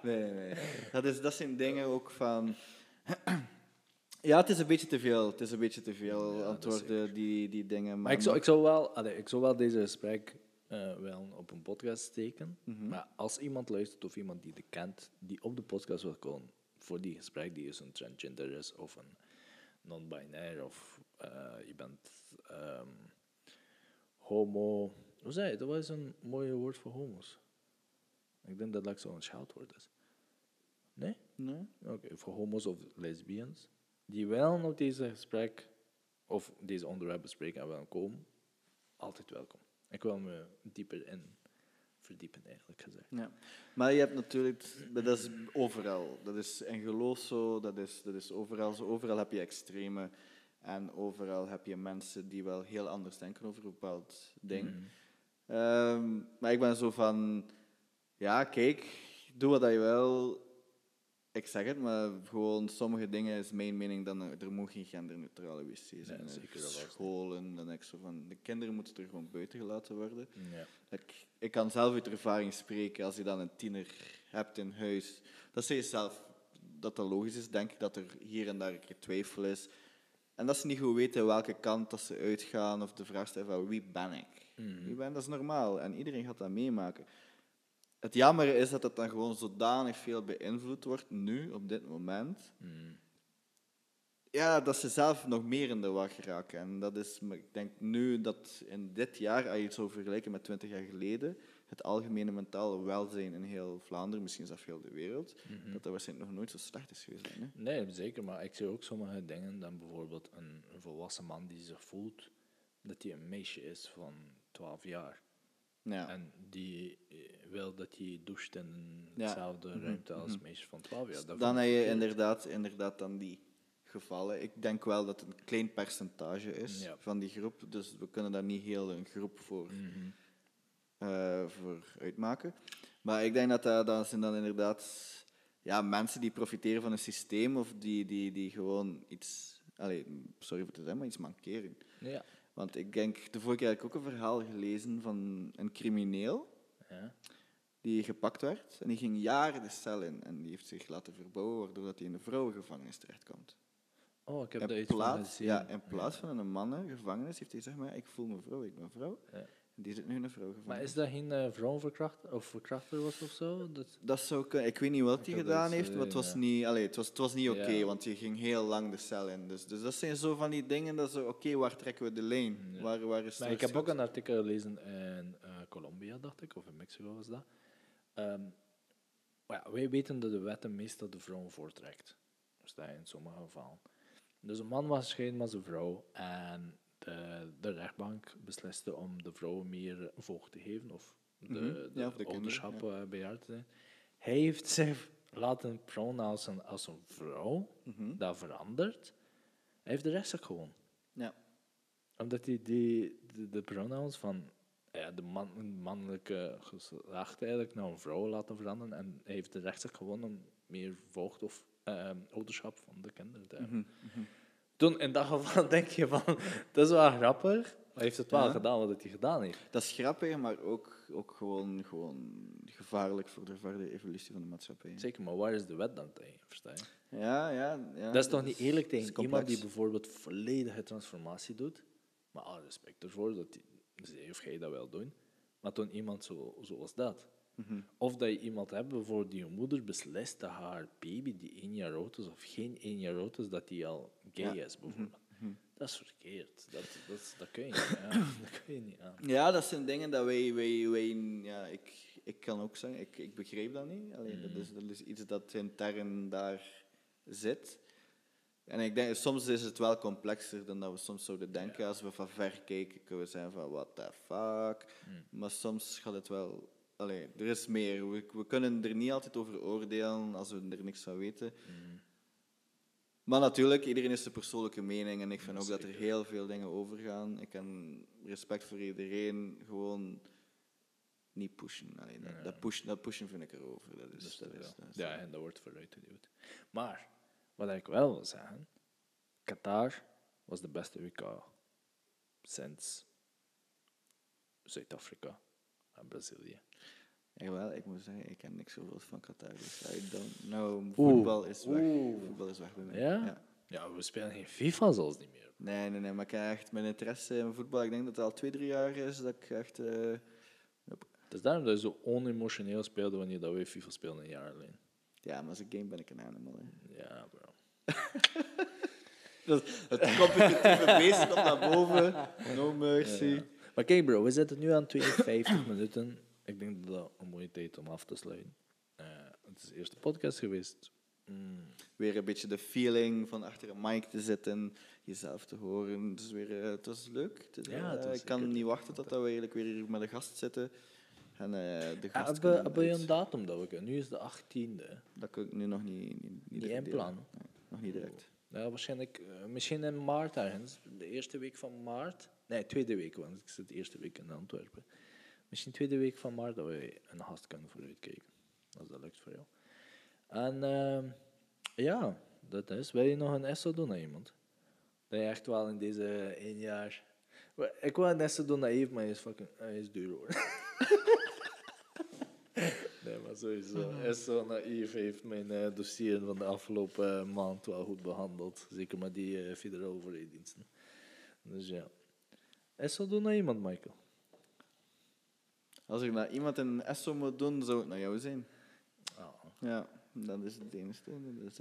S2: Nee, nee, nee. Dat, is, dat zijn dingen ook van... Ja, het is een beetje te veel. Het is een beetje te veel
S1: Ja,
S2: antwoorden, die, die dingen. Maar,
S1: Maar ik zou, ik zou, wel, allee, ik zou wel deze gesprek eh, wel op een podcast steken.
S2: Mhm.
S1: Maar als iemand luistert of iemand die de kent, die op de podcast wil komen voor die gesprek, die is een transgender is of een non-binair of eh, je bent ehm, homo. Hoe zei je? Dat was een mooi woord voor homo's. Ik denk dat dat zo'n scheldwoord is. Nee?
S2: Nee?
S1: Oké, voor homo's of lesbians, die wel op deze gesprek of deze onderwerp bespreken en willen komen, altijd welkom. Ik wil me dieper in verdiepen, eigenlijk gezegd.
S2: Ja. Maar je hebt natuurlijk, dat is overal. Dat is in geloof zo, dat is, dat is overal zo. Overal heb je extreme en overal heb je mensen die wel heel anders denken over een bepaald ding. Ehm, maar ik ben zo van, ja, kijk, doe wat je wil. Ik zeg het, maar gewoon sommige dingen is mijn mening dan er moet geen genderneutrale wc zijn.
S1: Nee,
S2: hè.
S1: zeker.
S2: Scholen, dan denk ik zo van, de kinderen moeten er gewoon buiten gelaten worden.
S1: Ja.
S2: Ik, ik kan zelf uit ervaring spreken, als je dan een tiener hebt in huis, dat zie je zelf dat dat logisch is, denk ik dat er hier en daar een keer twijfel is. En dat ze niet goed weten welke kant dat ze uitgaan, of de vraag stellen van wie ben ik? Wie ben, dat is normaal en iedereen gaat dat meemaken. Het jammer is dat het dan gewoon zodanig veel beïnvloed wordt, nu, op dit moment, ja, dat ze zelf nog meer in de war geraken. En dat is, ik denk nu dat in dit jaar, als je het zou vergelijken met 20 jaar geleden, het algemene mentaal welzijn in heel Vlaanderen, misschien zelfs heel de wereld, dat dat waarschijnlijk nog nooit zo slecht is geweest. Hè?
S1: Nee, zeker, maar ik zie ook sommige dingen, dan bijvoorbeeld een, een volwassen man die zich voelt dat hij een meisje is van 12 jaar.
S2: Ja.
S1: En die eh, wil dat hij doucht in dezelfde ruimte als meisjes van 12 jaar. Dat
S2: Mhm. Dan heb je inderdaad, inderdaad dan die gevallen. Ik denk wel dat het een klein percentage is
S1: Ja.
S2: van die groep. Dus we kunnen daar niet heel een groep voor,
S1: Mhm.
S2: eh, voor uitmaken. Maar ik denk dat dat, dat zijn dan inderdaad ja, mensen die profiteren van een systeem of die, die, die gewoon iets, allee, sorry voor te zeggen, maar iets mankeren.
S1: Ja.
S2: Want ik denk, de vorige keer heb ik ook een verhaal gelezen van een crimineel
S1: ja.
S2: die gepakt werd en die ging jaren de cel in en die heeft zich laten verbouwen waardoor dat hij in de vrouwengevangenis terechtkomt.
S1: Oh, ik heb
S2: In
S1: van
S2: plaats,
S1: gezien.
S2: ja, in plaats van een mannengevangenis heeft hij gezegd, maar ik voel me vrouw, ik ben vrouw.
S1: Ja.
S2: Die zit nu in een vrouwengevangenis.
S1: Maar is dat geen eh, vrouwenverkrachter of verkrachter was of zo? Dat,
S2: Dat zou kunnen. Ik weet niet wat hij gedaan heeft, maar het was
S1: gezien,
S2: niet, allee, het was, het was niet oké,
S1: Ja.
S2: want je ging heel lang de cel in. Dus, dus dat zijn zo van die dingen dat zo, oké, waar trekken we de lijn?
S1: Ja.
S2: Waar, waar is
S1: maar ik heb ook een artikel gelezen in eh, Colombia, dacht ik, of in Mexico was dat. Ehm, maar ja, wij weten dat de wetten meestal de vrouw voortrekt. Dus dat in sommige gevallen. Dus een man was gescheiden met zijn vrouw en de, de rechtbank besliste om de vrouw meer voogd te geven of de,
S2: Mhm,
S1: de,
S2: ja,
S1: ouderschap eh, bij haar te zijn. Hij heeft zich laten pronouncen als een vrouw,
S2: Mhm.
S1: dat verandert. Hij heeft de rechtszaak gewonnen
S2: Ja.
S1: omdat hij die, de, de pronouns van ja, de man, mannelijke geslacht eigenlijk naar een vrouw laten veranderen. En hij heeft de rechtszaak gewonnen om meer voogd of eh, ouderschap van de kinderen te hebben.
S2: Mhm,
S1: Toen, in dat geval denk je van, dat is wel grappig. Maar hij heeft het wel
S2: Ja.
S1: gedaan wat hij gedaan heeft.
S2: Dat is grappig, maar ook, ook gewoon, gewoon gevaarlijk voor de verdere evolutie van de maatschappij.
S1: Zeker, maar waar is de wet dan tegen? Versta je?
S2: Ja, ja, ja.
S1: dat is toch niet eerlijk
S2: is
S1: tegen iemand die bijvoorbeeld volledige transformatie doet? Maar alle respect ervoor dat die, zij of jij dat wel doen. Maar toen iemand zo, zoals dat.
S2: Mhm.
S1: Of dat je iemand hebt, bijvoorbeeld die je moeder beslist dat haar baby die één jaar oud is of geen één jaar oud is, dat die al gay
S2: Ja. Mhm.
S1: is, bijvoorbeeld. Dat is verkeerd. Dat, dat, dat kun je niet aan. Dat kun je niet aan.
S2: Ja, dat zijn dingen dat wij, wij, wij ja, ik, ik kan ook zeggen, ik, ik begreep dat niet. Alleen, dat, is, dat is iets dat intern daar zit. En ik denk, soms is het wel complexer dan dat we soms zouden denken. Als we van ver kijken, kunnen we zeggen van, what the fuck. Maar soms gaat het wel... Allee, er is meer. We, we kunnen er niet altijd over oordelen als we er niks van weten. Maar natuurlijk, iedereen is zijn persoonlijke mening. En ik vind ook dat er heel veel dingen overgaan. Ik heb respect voor iedereen. Gewoon niet pushen. Allee, dat, dat, push, dat pushen vind ik erover. Dat is,
S1: Dus
S2: dat
S1: dat
S2: is,
S1: wel.
S2: dat is-
S1: ja, en dat wordt vooruit geduwd. Maar, wat ik wel wil zeggen, Qatar was de beste WK sinds Zuid-Afrika en Brazilië.
S2: Jawel, ik moet zeggen, ik ken niks zoveel van Qatar. Dus I don't know.
S1: Oeh.
S2: Voetbal is weg.
S1: Oeh.
S2: Voetbal is weg bij mij.
S1: Ja? Ja, we spelen geen FIFA zelfs niet meer.
S2: Nee, nee, nee. Maar ik heb echt mijn interesse in voetbal. Ik denk dat het al twee, drie jaar is dat ik echt... eh,
S1: Het is daarom dat je zo onemotioneel speelde wanneer dat wij FIFA speelden een jaar alleen.
S2: ja, maar als ik game ben ik een animal. Hè.
S1: Ja, bro.
S2: Dat, het competitieve beest komt naar boven. No mercy.
S1: Maar kijk bro, we zitten nu aan 52 minuten. Ik denk dat dat een mooie tijd om af te sluiten. Eh, het is de eerste podcast geweest. Mm,
S2: Weer een beetje de feeling van achter een mic te zitten, jezelf te horen. Het, is weer, eh, het was leuk. Het is,
S1: Ja,
S2: eh,
S1: het was
S2: ik kan niet wachten tot dat we eigenlijk weer hier met een gast zitten. En eh, de
S1: Ah,
S2: gast
S1: hebben, hebben een datum dat we kunnen? Nu is de 18e.
S2: Dat kan ik nu nog niet, niet, niet,
S1: Niet in plan.
S2: Nee, nog niet direct.
S1: Ja, waarschijnlijk, eh, misschien in maart ergens. De eerste week van maart. Nee, tweede week, want ik zit de eerste week in Antwerpen. Misschien tweede week van maart dat we een gast kunnen vooruitkijken. Als dat lukt voor jou. En ehm, ja, dat is. Wil je nog een ESSO doen aan iemand? Dat je echt wel in deze één jaar... Ik wil een ESSO doen naïef, maar hij is, fucking, hij is duur hoor. sowieso. ESSO naïef heeft mijn eh, dossier van de afgelopen eh, maand wel goed behandeld. Zeker met die uh, federale overheidsdiensten. Dus ja. ESSO doen naar iemand, Michael.
S2: Als ik naar iemand een ESSO moet doen, zou het naar jou zijn.
S1: Oh,
S2: Ja, dat is het enige. Dus,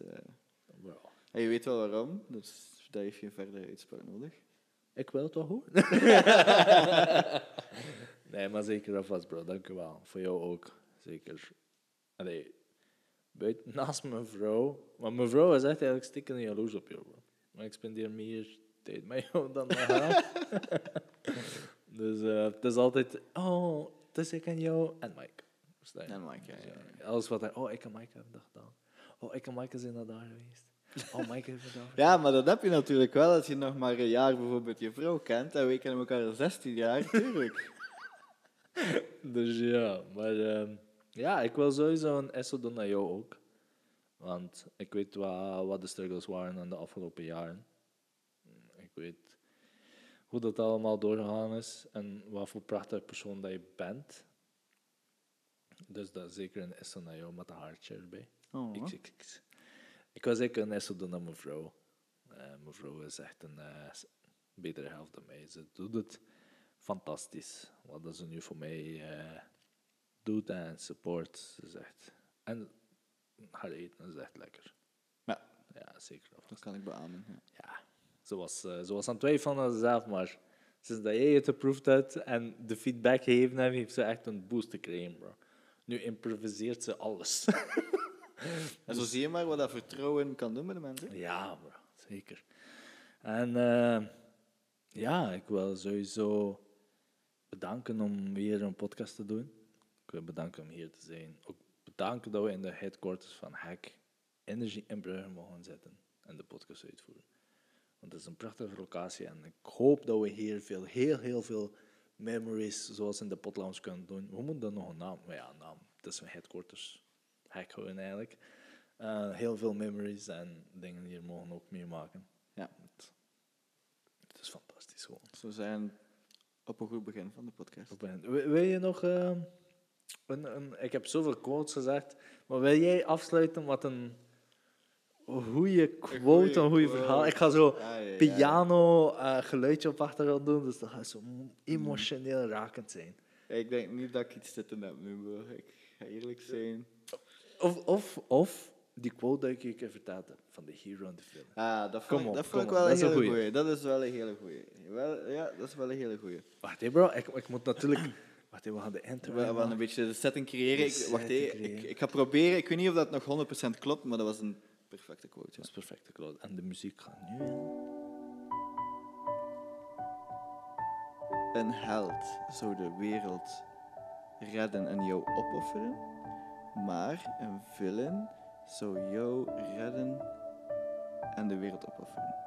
S2: en je weet wel waarom, dus daar heeft je verder uitspraak nodig.
S1: Ik wil het wel horen. nee, maar zeker alvast, bro. Dank u wel. Voor jou ook. Zeker. Allee, buiten, naast mijn vrouw. Maar mijn vrouw is echt eigenlijk stikken jaloers op jou, bro. Maar ik spendeer meer tijd met jou dan met haar. dus eh, het is altijd... Oh, is ik en jou en Mike.
S2: En Mike, ja,
S1: Dus
S2: ja,
S1: ja, Alles wat hij... Oh, ik en Mike hebben dat gedaan. Oh, ik en Mike zijn naar daar geweest. Oh, Mike heeft dat
S2: Ja, maar dat heb je natuurlijk wel als je nog maar een jaar bijvoorbeeld je vrouw kent. En we kennen elkaar al 16 jaar, tuurlijk.
S1: Dus ja, maar ehm, ja, ik wil sowieso een ESO doen naar jou ook. Want ik weet wat, wat de struggles waren in de afgelopen jaren. Ik weet hoe dat allemaal doorgegaan is en wat voor prachtige persoon dat je bent. Dus dat is zeker een ESO naar jou met een hartje erbij.
S2: Oh,
S1: Ik, ik, ik, ik wil zeker een ESO doen naar mijn vrouw. Eh, mijn vrouw is echt een s- betere helft dan mij. Ze doet het fantastisch. Wat ze nu voor mij eh, doet en support. Ze echt... En haar eten is echt lekker.
S2: Ja.
S1: Ja, zeker.
S2: dat kan ik beamen. Ja.
S1: Ja, ze was, eh, ze was aan het twijfelen aan zichzelf, maar sinds dat jij het geproefd hebt en de feedback gegeven hebt, heeft ze echt een boost gekregen, bro. Nu improviseert ze alles.
S2: En zo zie je maar wat dat vertrouwen kan doen met de mensen.
S1: Ja, bro, zeker. En eh, ja, ik wil sowieso bedanken om weer een podcast te doen. Wil bedanken om hier te zijn. Ook bedanken dat we in de headquarters van Hack Energy in Brugge mogen zitten en de podcast uitvoeren. Want het is een prachtige locatie en ik hoop dat we hier veel, heel, heel veel memories, zoals in de potlounge, kunnen doen. We moeten dan nog een naam, maar ja, een naam. Het is een headquarters. Hack gewoon eigenlijk. Eh, heel veel memories en dingen hier mogen ook meemaken.
S2: Ja.
S1: Het, het is fantastisch gewoon.
S2: Zo zijn op een goed begin van de podcast.
S1: Wil je nog... eh, een, een, ik heb zoveel quotes gezegd, maar wil jij afsluiten met een goede quote, een goede verhaal? Ik ga zo
S2: Ja, ja, ja.
S1: piano eh, geluidje op achtergrond doen, dus dat gaat zo emotioneel rakend zijn.
S2: Ik denk niet dat ik iets zitten heb nu, bro. Ik ga eerlijk zijn.
S1: Of, of, of die quote dat ik je een keer verteld heb, van de hero in de film.
S2: Ah, dat
S1: Kom
S2: vond, ik-
S1: op,
S2: dat vond ik wel een hele
S1: goeie.
S2: goeie. Dat is wel een hele goeie. Wel, ja, dat is wel een hele goeie.
S1: Wacht even bro, ik, ik moet natuurlijk... Wacht even, we gaan de intro
S2: We gaan een beetje de setting creëren. Ik, wacht even, ik,
S1: creëren.
S2: ik ga proberen. Ik weet niet of dat nog 100% klopt, maar dat was een perfecte quote. ja.
S1: Dat is perfect, Claude. En de muziek gaat nu in.
S2: Een held zou de wereld redden en jou opofferen, maar een villain zou jou redden en de wereld opofferen.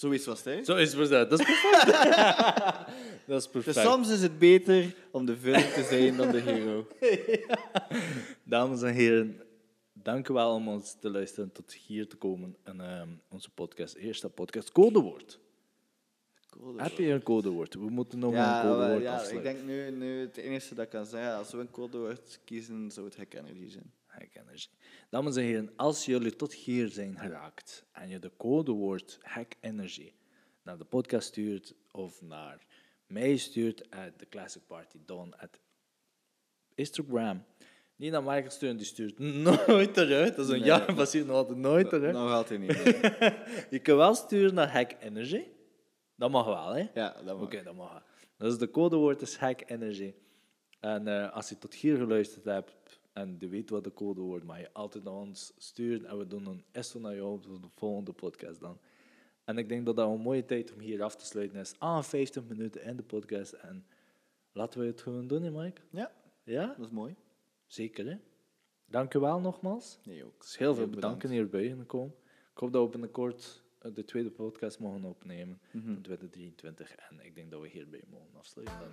S2: Zoiets was het, hè?
S1: Zo is het dat. Is perfect. dat is
S2: Dus
S1: perfect.
S2: soms is het beter om de villain te zijn dan de hero.
S1: Dames en heren, dank u wel om ons te luisteren tot hier te komen en ehm, onze podcast, eerste podcast, codewoord. Heb je een codewoord? We moeten nog
S2: Ja,
S1: een codewoord
S2: ja, ik
S1: afsluiten.
S2: denk nu, nu het enige dat ik kan zeggen, als we een codewoord kiezen, zou het hack energy zijn.
S1: Hack Energy. Dames en heren, als jullie tot hier zijn geraakt en je de codewoord Hack Energy naar de podcast stuurt of naar mij stuurt at the Classic Party Don at Instagram. Niet naar Michael sturen, die stuurt nooit eruit. Dat is een
S2: Nee.
S1: jaar passeert nog altijd nooit eruit.
S2: Nog altijd niet. nee.
S1: Je kan wel sturen naar Hack Energy. Dat mag wel, hè?
S2: Ja, dat mag.
S1: Oké, dat mag. Dus de codewoord is Hack Energy. En eh, als je tot hier geluisterd hebt en je weet wat de codewoord, mag je altijd naar ons sturen en we doen een ESO naar jou voor de volgende podcast dan. En ik denk dat dat een mooie tijd om hier af te sluiten is. Ah, 50 minuten in de podcast. En laten we het gewoon doen, hè, Mike?
S2: Ja,
S1: Ja?
S2: dat is mooi.
S1: Zeker, hè? Dank u wel nogmaals.
S2: Nee, ook.
S1: Heel veel bedanken hierbij gekomen. Ik hoop dat we binnenkort de tweede podcast mogen opnemen mm -hmm. in 2023. En ik denk dat we hierbij mogen afsluiten.